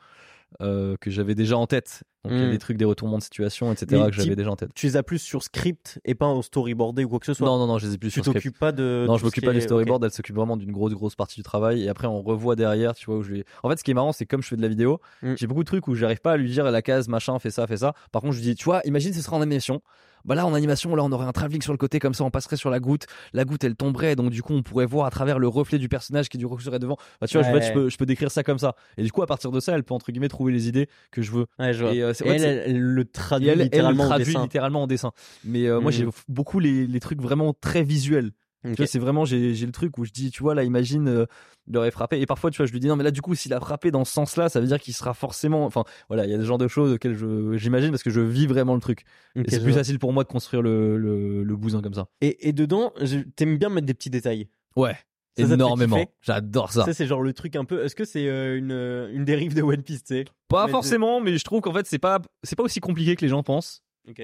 Euh, que j'avais déjà en tête. Donc il y a hmm. des trucs, des retournements de situation, etc. que j'avais déjà en tête. Tu les as plus sur script et pas en storyboardé ou quoi que ce soit. Non, non, non, je les ai plus tu sur script. pas de. Non, je m'occupe pas du storyboard. Elle s'occupe vraiment d'une grosse, grosse partie du travail. Et après, on revoit derrière, tu vois, où je vais. En fait, ce qui est marrant, c'est comme je fais de la vidéo, hmm. j'ai beaucoup de trucs où j'arrive pas à lui dire la case, machin, fais ça, fais ça. Par contre, je lui dis, tu vois, imagine, ce sera en animation bah là en animation là on aurait un travelling sur le côté comme ça on passerait sur la goutte la goutte elle tomberait donc du coup on pourrait voir à travers le reflet du personnage qui du coup serait devant bah tu vois je, peux, je peux décrire ça comme ça et du coup à partir de ça elle peut entre guillemets trouver les idées que je veux et, euh, elle, le traduit littéralement, le traduit littéralement en dessin mais euh, moi j'ai mm. beaucoup les, les trucs vraiment très visuels tu vois, c'est vraiment, j'ai, le truc où je dis, tu vois, là, imagine, euh, il aurait frappé. Et parfois, tu vois, je lui dis, non, mais là, du coup, s'il a frappé dans ce sens-là, ça veut dire qu'il sera forcément. Enfin, voilà, il y a ce genre de choses auxquelles j'imagine parce que je vis vraiment le truc. et c'est plus facile pour moi de construire le, le, bousin comme ça. Et, et dedans, t'aimes bien mettre des petits détails. Ouais. Énormément. J'adore ça. Ça, c'est genre le truc un peu. Est-ce que c'est euh, une, une dérive de One Piece, tu Pas forcément, mais je trouve qu'en fait, c'est pas, c'est pas aussi compliqué que les gens pensent.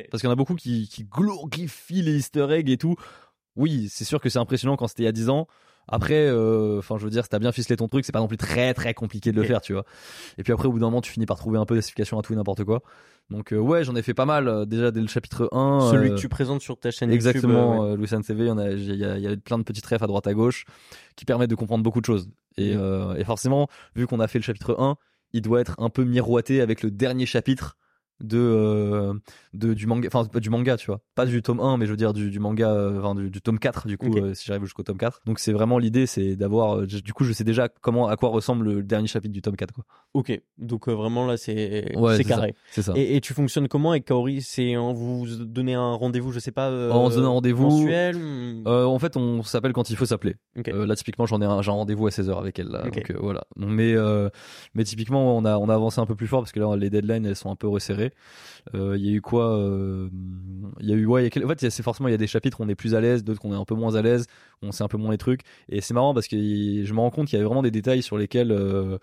Parce qu'il y en a beaucoup qui, qui glorifient les easter eggs et tout oui, c'est sûr que c'est impressionnant quand c'était il y a 10 ans. Après, euh, enfin, je veux dire, si t'as bien ficelé ton truc, c'est pas non plus très très compliqué de le faire, tu vois. Et puis après, au bout d'un moment, tu finis par trouver un peu d'explication à tout et n'importe quoi. Donc euh, ouais, j'en ai fait pas mal euh, déjà dès le chapitre 1. Celui que tu présentes sur ta chaîne exactement, YouTube. Exactement, Louis CV, il y a, y, a, plein de petites refs à droite à gauche qui permettent de comprendre beaucoup de choses. Et, et forcément, vu qu'on a fait le chapitre 1, il doit être un peu miroité avec le dernier chapitre de, euh, de du manga enfin du manga tu vois. Pas du tome 1 mais je veux dire du, du manga euh, enfin du, du, tome 4 du coup euh, si j'arrive jusqu'au tome 4 donc c'est vraiment l'idée c'est d'avoir du coup je sais déjà comment à quoi ressemble le dernier chapitre du tome 4 quoi. Ok. Donc vraiment là c'est ouais, c'est carré. C'est ça. Et, et, tu fonctionnes comment? Avec Kaori c'est en vous donnez un rendez-vous je sais pas on se donne un rendez-vous mensuel en fait on s'appelle quand il faut s'appeler. Là typiquement j'en ai un, j'ai un rendez-vous à 16h avec elle là, donc voilà. Mais mais typiquement on a on a avancé un peu plus fort parce que là les deadlines elles sont un peu resserrées il y a eu quoi il y a eu ouais y a, en fait c'est forcément il y a des chapitres où on est plus à l'aise d'autres où on est un peu moins à l'aise on sait un peu moins les trucs et c'est marrant parce que je me rends compte qu'il y a vraiment des détails sur lesquels euh,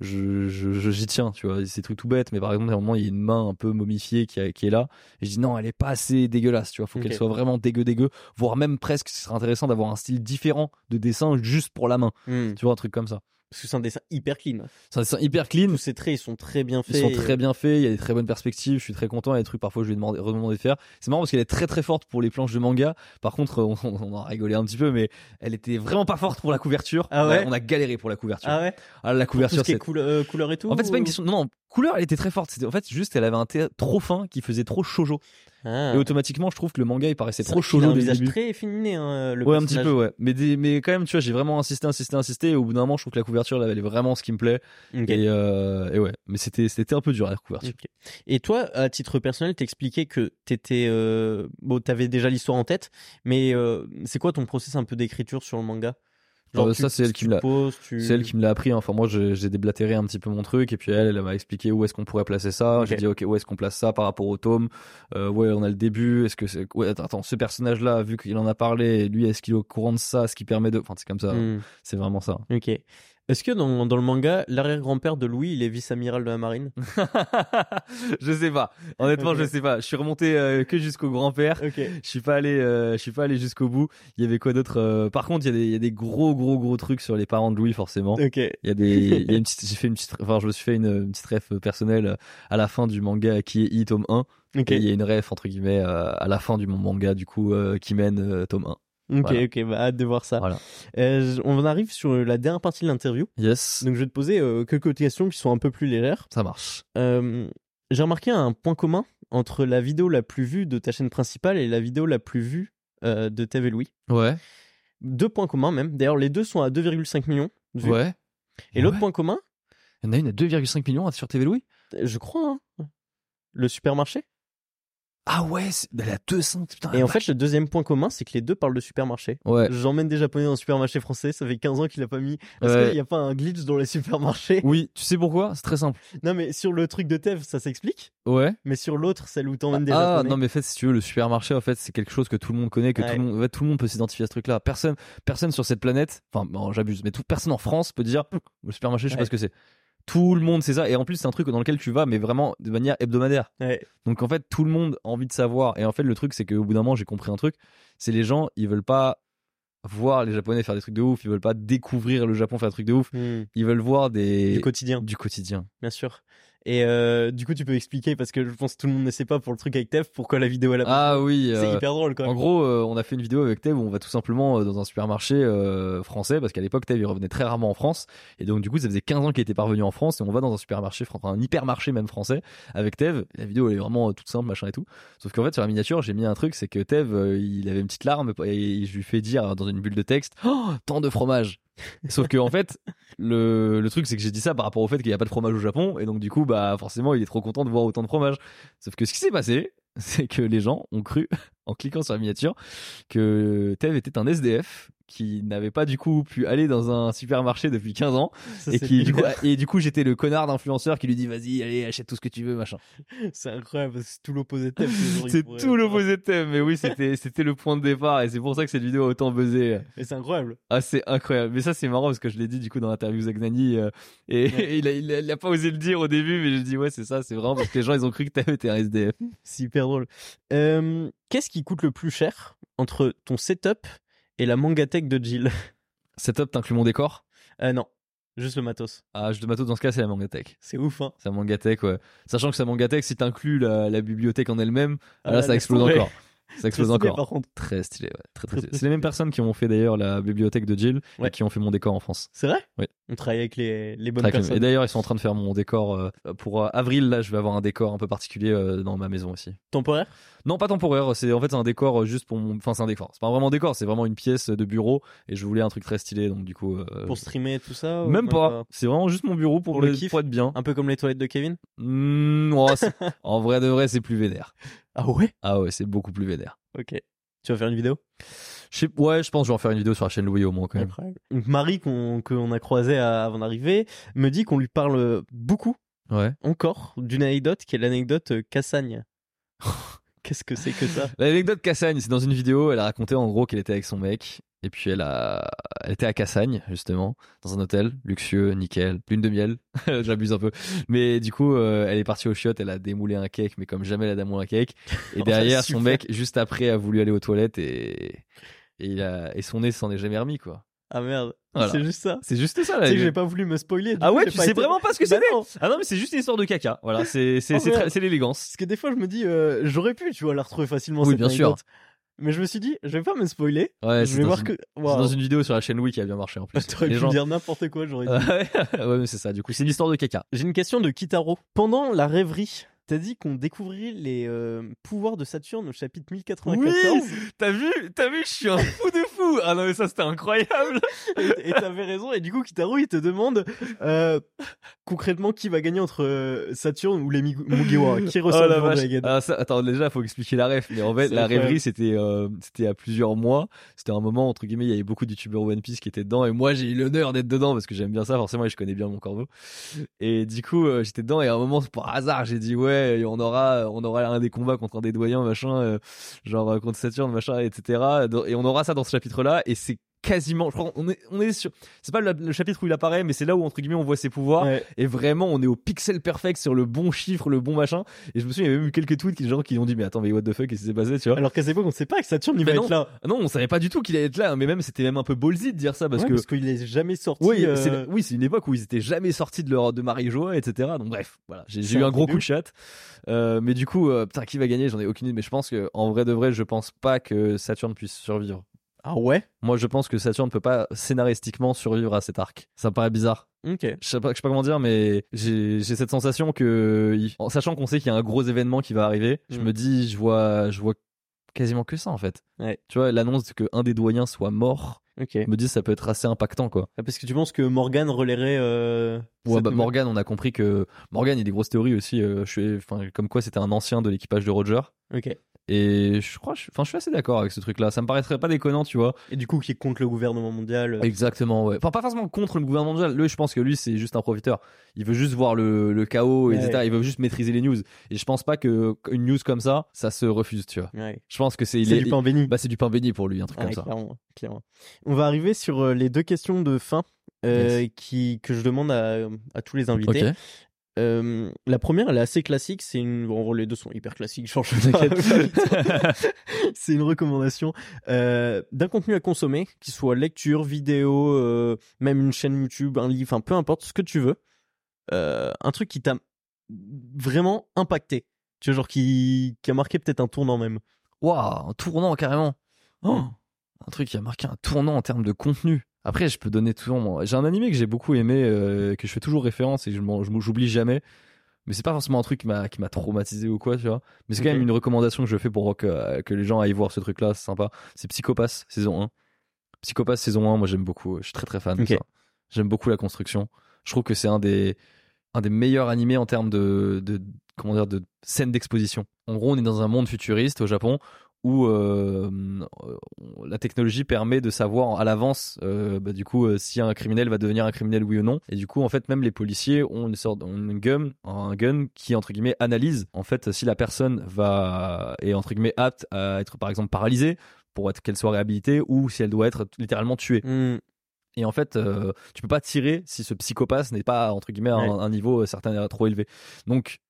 je, je, j'y tiens, tu vois. C'est truc tout bête, mais par exemple, à un moment, il y a une main un peu momifiée qui, qui est là. Et je dis non, elle est pas assez dégueulasse, tu vois. Faut qu'elle soit vraiment dégueu, dégueu. Voire même presque, ce serait intéressant d'avoir un style différent de dessin juste pour la main. Hmm. Tu vois, un truc comme ça. Parce que c'est un dessin hyper clean. C'est un dessin hyper clean. Tous ces traits, ils sont très bien faits. Ils sont très bien faits. Il y a des très bonnes perspectives. Je suis très content. Il y a des trucs, parfois, je lui ai demandé, redemandé de faire. C'est marrant parce qu'elle est très très forte pour les planches de manga. Par contre, on, on, a rigolé un petit peu, mais elle était vraiment pas forte pour la couverture. Ah ouais? On a galéré pour la couverture. Ah ouais? Ah, la couverture. c'est cool, euh, couleur et tout? En fait, c'est pas une question, non, non, couleur, elle était très forte. C'était, en fait, juste, elle avait un thé trop fin qui faisait trop shoujo. Ah. Et automatiquement, je trouve que le manga il paraissait trop chaud. Il a un visage très féminin, hein, le Ouais, un petit peu, ouais. Mais, mais quand même, tu vois, j'ai vraiment insisté, insisté, insisté. Et au bout d'un moment, je trouve que la couverture, là, elle est vraiment ce qui me plaît. Et, euh, et, ouais. Mais c'était, c'était un peu dur, la couverture. Et toi, à titre personnel, t'expliquais que t'étais, euh... bon, t'avais déjà l'histoire en tête, mais euh, c'est quoi ton process un peu d'écriture sur le manga? Genre, ça c'est elle qui me l'a c'est elle qui me l'a appris. Hein. enfin moi j'ai déblatéré un petit peu mon truc et puis elle elle m'a expliqué où est-ce qu'on pourrait placer ça. J'ai dit ok où est-ce qu'on place ça par rapport au tome? Euh, ouais on a le début. Est-ce que c'est ouais attends ce personnage là vu qu'il en a parlé lui est-ce qu'il est au courant de ça? Ce qui permet de enfin c'est comme ça. Hmm. c'est vraiment ça. Ok est-ce que dans, dans le manga, l'arrière-grand-père de Louis, il est vice-amiral de la marine? Je sais pas. Honnêtement, je sais pas. Je suis remonté euh, que jusqu'au grand-père. Je suis pas allé, euh, je suis pas allé jusqu'au bout. Il y avait quoi d'autre euh, Par contre, il y, a des, il y a des gros, gros, gros trucs sur les parents de Louis, forcément. Ok. Il y a des, il y a une petite, j'ai fait une petite, enfin, je me suis fait une, une petite ref personnelle à la fin du manga qui est I tome 1. Et il y a une ref entre guillemets à la fin du manga du coup qui mène tome 1. Ok, ok, bah hâte de voir ça. Voilà. Euh, on arrive sur la dernière partie de l'interview. Yes. Donc je vais te poser euh, quelques questions qui sont un peu plus légères. Ça marche. Euh, J'ai remarqué un point commun entre la vidéo la plus vue de ta chaîne principale et la vidéo la plus vue euh, de TV Louis. Ouais. Deux points communs même. D'ailleurs, les deux sont à 2,5 millions de vues. Ouais. Et l'autre point commun Il y en a une à 2,5 millions sur TV Louis? Je crois. Hein. Le supermarché? Ah ouais, elle a 200. Putain, et en fait, le deuxième point commun, c'est que les deux parlent de supermarché. Ouais. J'emmène des japonais dans un supermarché français, ça fait 15 ans qu'il a pas mis. Est-ce qu'il n'y a pas un glitch dans les supermarchés? Oui, tu sais pourquoi? C'est très simple. Non, mais sur le truc de Tev, ça s'explique? Ouais. Mais sur l'autre, celle où t'emmènes des ah, japonais. Ah, non, mais en fait, si tu veux, le supermarché, en fait, c'est quelque chose que tout le monde connaît, que tout, le monde, en fait, tout le monde peut s'identifier à ce truc-là. Personne, personne sur cette planète, enfin, bon, j'abuse, mais personne en France peut dire, le supermarché, je sais pas ce que c'est. Tout le monde sait ça. Et en plus, c'est un truc dans lequel tu vas, mais vraiment de manière hebdomadaire. Donc en fait, tout le monde a envie de savoir. Et en fait, le truc, c'est qu'au bout d'un moment, j'ai compris un truc. C'est les gens, ils veulent pas voir les Japonais faire des trucs de ouf. Ils veulent pas découvrir le Japon faire des trucs de ouf. Hmm. Ils veulent voir des du quotidien. Du quotidien. Bien sûr. Et euh, du coup, tu peux expliquer parce que je pense que tout le monde ne sait pas pour le truc avec Tev pourquoi la vidéo elle a. Ah oui. C'est euh, hyper drôle quoi. En gros, euh, on a fait une vidéo avec Tev où on va tout simplement dans un supermarché français parce qu'à l'époque Tev il revenait très rarement en France et donc du coup ça faisait 15 ans qu'il était pas revenu en France et on va dans un supermarché, enfin un hypermarché même français avec Tev. La vidéo elle est vraiment toute simple machin et tout. Sauf qu'en fait sur la miniature j'ai mis un truc, c'est que Tev il avait une petite larme et je lui fais dire dans une bulle de texte, oh, tant de fromage. Sauf que en fait, le, truc c'est que j'ai dit ça par rapport au fait qu'il n'y a pas de fromage au Japon et donc du coup bah forcément il est trop content de voir autant de fromage. Sauf que ce qui s'est passé, c'est que les gens ont cru en cliquant sur la miniature que Tev était un SDF qui n'avait pas du coup pu aller dans un supermarché depuis 15 ans et qui du coup et du coup j'étais le connard d'influenceur qui lui dit vas-y allez achète tout ce que tu veux machin. C'est incroyable c'est tout l'opposé de thème c'est tout l'opposé de thème mais oui c'était c'était le point de départ et c'est pour ça que cette vidéo a autant buzzé. Et c'est incroyable. Ah c'est incroyable. Mais ça c'est marrant parce que je l'ai dit du coup dans l'interview Zagnani euh, et, il, a, il, a, pas osé le dire au début mais je dis ouais c'est ça c'est vraiment parce que les gens ils ont cru que t'avais un SDF c'est hyper drôle. Euh, qu'est-ce qui coûte le plus cher entre ton setup et la mangatech de Jill. Setup, t'inclus mon décor euh, Non, juste le matos. Ah, juste le matos, dans ce cas, c'est la mangatech. C'est ouf, hein C'est la mangatech, ouais. Sachant que sa mangatech, si t'inclus la, la bibliothèque en elle-même, ah, là, ça explose encore. Ça explose encore. Par contre. Très stylé, ouais. Très, très, stylé. C'est les mêmes personnes qui ont fait d'ailleurs la bibliothèque de Jill et qui ont fait mon décor en France. C'est vrai? Oui. On travaille avec les, les bonnes personnes. Et d'ailleurs, ils sont en train de faire mon décor euh, pour euh, avril. Là, je vais avoir un décor un peu particulier euh, dans ma maison aussi. Temporaire? Non, pas temporaire. C'est en fait c'est un décor juste pour mon. Enfin, c'est un décor. C'est pas vraiment un décor. C'est vraiment une pièce de bureau. Et je voulais un truc très stylé. Donc du coup. pour streamer tout ça Même, pas. C'est vraiment juste mon bureau pour, le kiff. être bien. Un peu comme les toilettes de Kevin? Mmh, en vrai de vrai, c'est plus vénère. Ah ouais? Ah ouais, c'est beaucoup plus vénère. Ok. Tu vas faire une vidéo? Je Ouais, je pense que je vais en faire une vidéo sur la chaîne Louis au moins quand même. Donc Marie qu'on a croisé avant d'arriver me dit qu'on lui parle beaucoup. Ouais. Encore d'une anecdote qui est l'anecdote euh, Cassagne. Qu'est-ce que c'est que ça? L'anecdote Cassagne, c'est dans une vidéo, elle a raconté en gros qu'elle était avec son mec et puis elle a, elle était à Cassagne justement, dans un hôtel luxueux, nickel, lune de miel. J'abuse un peu, mais du coup, euh, elle est partie au chiottes, elle a démoulé un cake, mais comme jamais elle a démoulé un cake. Et oh, derrière, son mec, juste après, a voulu aller aux toilettes et et, il a, et son nez s'en est jamais remis quoi. Ah merde, c'est juste ça. C'est juste ça. Tu sais que j'ai pas voulu me spoiler. Ah ouais, tu sais vraiment pas ce que bah c'est. Ah non, mais c'est juste une histoire de caca. Voilà, c'est c'est oh, c'est l'élégance. Parce que des fois je me dis, euh, j'aurais pu, tu vois, la retrouver facilement. Oui, bien sûr. Mais je me suis dit, je vais pas me spoiler. Ouais, je vais voir que. C'est dans une vidéo sur la chaîne Wii qui a bien marché en plus. T'aurais pu dire n'importe quoi, j'aurais dit. ouais, mais c'est ça. Du coup, c'est l'histoire de caca. J'ai une question de Kitaro. Pendant la rêverie, T'as dit qu'on découvrirait les euh, pouvoirs de Saturne au chapitre 1094. Oui T'as vu T'as vu Je suis un fou de fou Ah non mais ça c'était incroyable Et t'avais raison. Et du coup Kitaro il te demande euh, concrètement qui va gagner entre euh, Saturne ou les Mugiwara? Qui reçoit oh, le ah, ça, Attends déjà faut expliquer la ref. Mais en fait la rêverie c'était c'était à plusieurs mois. C'était un moment entre guillemets il y avait beaucoup de youtubeurs One Piece qui étaient dedans et moi j'ai eu l'honneur d'être dedans parce que j'aime bien ça forcément et je connais bien mon corbeau. Et du coup j'étais dedans et à un moment par hasard j'ai dit ouais on aura, on aura un des combats contre un des doyens, machin, euh, genre euh, contre Saturne, machin, etc. Et on aura ça dans ce chapitre-là, et c'est quasiment, je crois, on est, on est sur, c'est pas le, chapitre où il apparaît, mais c'est là où entre guillemets on voit ses pouvoirs. Et vraiment, on est au pixel perfect sur le bon chiffre, le bon machin. Et je me souviens, il y avait même eu quelques tweets qui gens qui ont dit, mais attends, mais what the fuck, qu'est-ce qui s'est passé, tu vois? Alors qu'à cette époque, on sait pas que Saturne il va être là. Non, on savait pas du tout qu'il allait être là, mais même c'était même un peu ballsy de dire ça parce que parce qu'il est jamais sorti. Oui, euh, oui, c'est une époque où ils étaient jamais sortis de leur de Marie Joa, etc. Donc bref, voilà, j'ai eu un gros coup de chat. Euh, mais du coup, euh, putain, qui va gagner? J'en ai aucune idée. Mais je pense que en vrai de vrai, je pense pas que Saturne puisse survivre. Ah ouais? Moi, je pense que Saturne ne peut pas scénaristiquement survivre à cet arc. Ça me paraît bizarre. Ok. Je sais pas, je sais pas comment dire, mais j'ai cette sensation que, en sachant qu'on sait qu'il y a un gros événement qui va arriver, je mm. me dis, je vois, je vois quasiment que ça en fait. Ouais. Tu vois, l'annonce qu'un des doyens soit mort. Ok. Me dis ça peut être assez impactant quoi. Ah, parce que tu penses que Morgan relayerait. Euh, ouais, bah, Morgan, on a compris que Morgan, il y a des grosses théories aussi. Euh, je suis, enfin, comme quoi c'était un ancien de l'équipage de Roger. Ok. Et je crois, enfin, je suis assez d'accord avec ce truc-là. Ça me paraîtrait pas déconnant, tu vois. Et du coup, qui est contre le gouvernement mondial. Euh. Exactement, ouais. Enfin, pas forcément contre le gouvernement mondial. Lui, je pense que lui, c'est juste un profiteur. Il veut juste voir le, le chaos, etc. Il veut juste maîtriser les news. Et je pense pas que une news comme ça, ça se refuse, tu vois. Je pense que c'est. C'est du pain béni. Bah, c'est du pain béni pour lui, un truc comme ça. Clairement, clairement. On va arriver sur euh, les deux questions de fin. Euh, qui que je demande à, à tous les invités. Euh, la première, elle est assez classique. C'est une, bon, les deux sont hyper classiques. Change c'est une recommandation euh, d'un contenu à consommer, qui soit lecture, vidéo, euh, même une chaîne YouTube, un livre, enfin peu importe ce que tu veux. Un truc qui t'a vraiment impacté. Tu vois, genre qui, qui a marqué peut-être un tournant même. Waouh, un tournant carrément. Oh, un truc qui a marqué un tournant en termes de contenu. Après, je peux donner toujours J'ai un animé que j'ai beaucoup aimé, euh, que je fais toujours référence et je j'oublie jamais. Mais c'est pas forcément un truc qui m'a, qui m'a traumatisé ou quoi, tu vois. Mais c'est quand même une recommandation que je fais pour que, que les gens aillent voir ce truc-là, c'est sympa. C'est Psychopass, saison 1. Psychopass, saison 1, moi j'aime beaucoup. Je suis très très fan de ça. J'aime beaucoup la construction. Je trouve que c'est un des, un des meilleurs animés en termes de, de, comment dire, de scène d'exposition. En gros, on est dans un monde futuriste au Japon où euh, la technologie permet de savoir à l'avance euh, bah, du coup euh, si un criminel va devenir un criminel oui ou non et du coup en fait même les policiers ont une sorte une gun un gun qui entre guillemets analyse en fait si la personne va est entre guillemets apte à être par exemple paralysée pour être qu'elle soit réhabilitée ou si elle doit être littéralement tuée hmm. Et en fait, tu peux pas tirer si ce psychopathe n'est pas entre guillemets à un, niveau certain trop élevé. Donc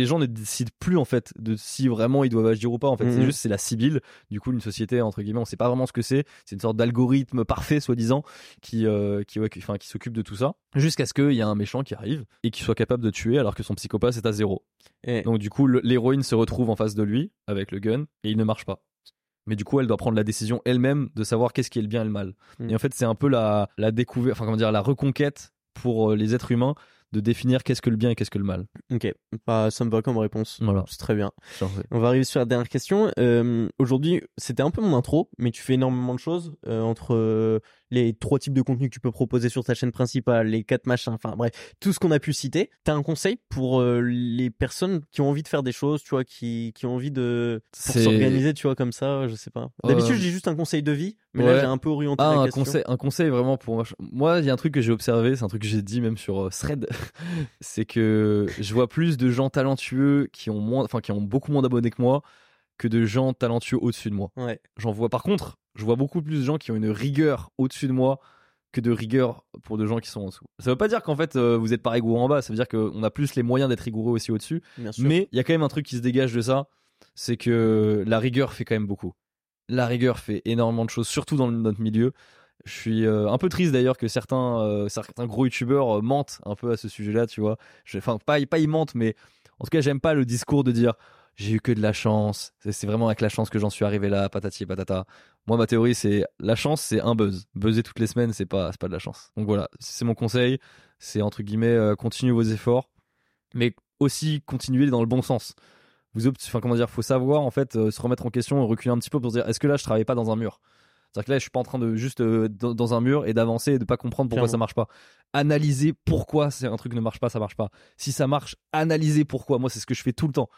les gens ne décident plus en fait de si vraiment ils doivent agir ou pas en fait. C'est mhm. juste c'est la Sibylle du coup une société entre guillemets. On sait pas vraiment ce que c'est. C'est une sorte d'algorithme parfait soi-disant qui euh, qui enfin qui s'occupe de tout ça jusqu'à ce qu'il y ait un méchant qui arrive et qui soit capable de tuer alors que son psychopathe est à zéro. Et... donc du coup l'héroïne se retrouve en face de lui avec le gun et il ne marche pas. Mais du coup elle doit prendre la décision elle-même de savoir qu'est-ce qui est le bien et le mal. Mhm. et en fait c'est un peu la la découverte enfin comment dire la reconquête pour les êtres humains de définir qu'est-ce que le bien et qu'est-ce que le mal. Ok, bah, ça me va comme réponse. Voilà. C'est très bien. On va arriver sur la dernière question. Euh, Aujourd'hui, c'était un peu mon intro, mais tu fais énormément de choses euh, entre euh, les trois types de contenus que tu peux proposer sur ta chaîne principale, les quatre machins, enfin bref, tout ce qu'on a pu citer. T'as un conseil pour euh, les personnes qui ont envie de faire des choses, tu vois, qui, qui ont envie de s'organiser, tu vois, comme ça, je sais pas. D'habitude, j'ai juste un conseil de vie, mais là, j'ai un peu orienté ah, la un question. Conseil, un conseil vraiment pour moi. Moi, il y a un truc que j'ai observé, c'est un truc que j'ai dit même sur Thread, c'est que je vois plus de gens talentueux qui ont moins, enfin qui ont beaucoup moins d'abonnés que moi que de gens talentueux au-dessus de moi. Ouais. J'en vois par contre, je vois beaucoup plus de gens qui ont une rigueur au-dessus de moi que de rigueur pour de gens qui sont en dessous. Ça veut pas dire qu'en fait euh, vous êtes pas rigoureux en bas, ça veut dire qu'on a plus les moyens d'être rigoureux aussi au-dessus. Mais il y a quand même un truc qui se dégage de ça, c'est que la rigueur fait quand même beaucoup. La rigueur fait énormément de choses, surtout dans notre milieu. Je suis euh, un peu triste d'ailleurs que certains, euh, certains gros youtubeurs mentent un peu à ce sujet-là, tu vois. Enfin, pas, pas ils mentent, mais en tout cas, j'aime pas le discours de dire j'ai eu que de la chance. C'est vraiment avec la chance que j'en suis arrivé là, patati et patata. Moi, ma théorie, c'est la chance, c'est un buzz. Buzzer toutes les semaines, c'est pas, pas de la chance. Donc voilà, c'est mon conseil. C'est entre guillemets, euh, continuez vos efforts, mais aussi continuez dans le bon sens. Vous, enfin comment dire, faut savoir en fait euh, se remettre en question, reculer un petit peu pour se dire, est-ce que là, je travaille pas dans un mur? C'est-à-dire que là, je suis pas en train de juste euh, dans, un mur et d'avancer et de pas comprendre pourquoi ça marche pas. Analyser pourquoi c'est un truc ne marche pas, ça marche pas. Si ça marche, analyser pourquoi. Moi, c'est ce que je fais tout le temps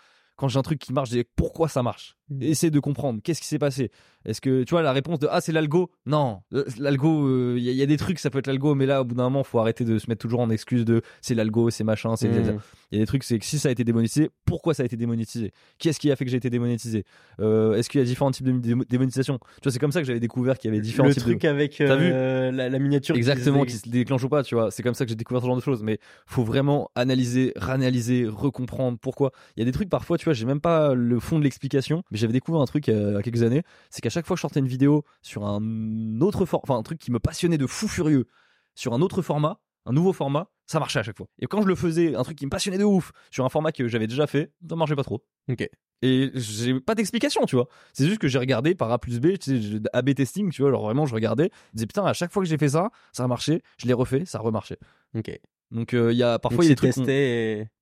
quand j'ai un truc qui marche, je dis pourquoi ça marche? Mmh. De comprendre qu'est-ce qui s'est passé? Est-ce que tu vois la réponse de ah c'est l'algo? Non, l'algo, il euh, y, a des trucs ça peut être l'algo, mais là au bout d'un moment faut arrêter de se mettre toujours en excuse de c'est l'algo, c'est machin, c'est mmh. il y a des trucs c'est que si ça a été démonétisé, pourquoi ça a été démonétisé? Qui est-ce qui a fait que j'ai été démonétisé? Euh, Est-ce qu'il y a différents types de démonétisation? Tu vois c'est comme ça que j'avais découvert qu'il y avait différents le types truc avec euh, la, miniature exactement qui se... déclenche ou pas, tu vois. C'est comme ça que j'ai découvert ce genre de choses, mais faut vraiment analyser, réanalyser, recomprendre pourquoi. Il y a des trucs parfois, tu vois, j'ai même pas le fond de l'explication, mais j'avais découvert un truc il y a quelques années, c'est qu'à chaque fois que je sortais une vidéo sur un autre format, enfin un truc qui me passionnait de fou furieux, sur un autre format, un nouveau format, ça marchait à chaque fois. Et quand je le faisais, un truc qui me passionnait de ouf, sur un format que j'avais déjà fait, ça marchait pas trop. Ok. Et j'ai pas d'explication, tu vois. C'est juste que j'ai regardé par A plus B, AB testing, tu vois, alors vraiment je regardais, je disais putain, à chaque fois que j'ai fait ça, ça a marché, je l'ai refait, ça a remarché. Ok. Donc euh, il y a parfois il y a des trucs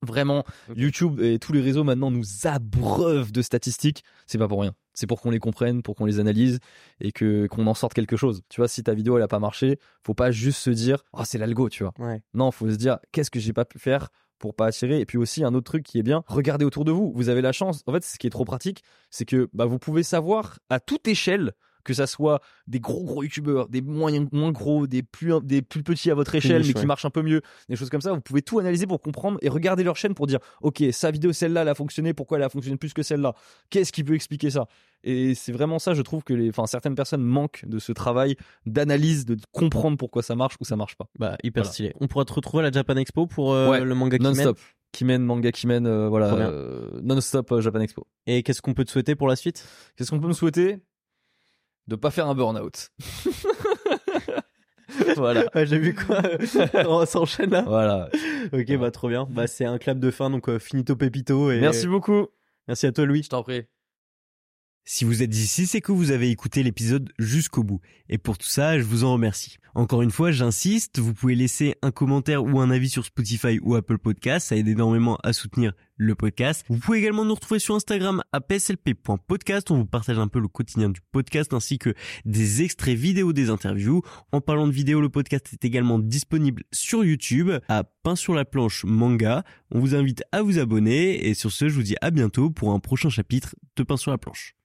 vraiment YouTube et tous les réseaux maintenant nous abreuvent de statistiques, c'est pas pour rien. C'est pour qu'on les comprenne, pour qu'on les analyse et que qu'on en sorte quelque chose. Tu vois, si ta vidéo elle a pas marché, faut pas juste se dire "Oh, c'est l'algo", tu vois. Ouais. Non, faut se dire "Qu'est-ce que j'ai pas pu faire pour pas attirer? Et puis aussi un autre truc qui est bien, regardez autour de vous. Vous avez la chance. En fait, ce qui est trop pratique, c'est que bah, vous pouvez savoir à toute échelle que ça soit des gros gros youtubeurs, des moyens moins gros, des plus des plus petits à votre échelle mais qui marchent un peu mieux, des choses comme ça, vous pouvez tout analyser pour comprendre et regarder leur chaîne pour dire OK, sa vidéo celle-là elle a fonctionné, pourquoi elle a fonctionné plus que celle-là? Qu'est-ce qui peut expliquer ça? Et c'est vraiment ça, je trouve que les enfin certaines personnes manquent de ce travail d'analyse, de comprendre pourquoi ça marche ou ça marche pas. Bah hyper stylé. On pourra te retrouver à la Japan Expo pour euh, le manga non-stop. Kimen, manga Kimen, euh, voilà, euh, non-stop Japan Expo. Et qu'est-ce qu'on peut te souhaiter pour la suite? Qu'est-ce qu'on peut me souhaiter? De pas faire un burn-out. voilà. J'ai vu quoi On s'enchaîne là. Voilà. ok, bah trop bien. Bah c'est un clap de fin, donc euh, finito pepito. Et... Merci beaucoup. Merci à toi, Louis. Je t'en prie. Si vous êtes ici, c'est que vous avez écouté l'épisode jusqu'au bout. Et pour tout ça, je vous en remercie. Encore une fois, j'insiste, vous pouvez laisser un commentaire ou un avis sur Spotify ou Apple Podcast, ça aide énormément à soutenir le podcast. Vous pouvez également nous retrouver sur Instagram à pslp.podcast, on vous partage un peu le quotidien du podcast ainsi que des extraits vidéo des interviews. En parlant de vidéo, le podcast est également disponible sur YouTube à Pain sur la planche manga. On vous invite à vous abonner et sur ce, je vous dis à bientôt pour un prochain chapitre de Pain sur la planche.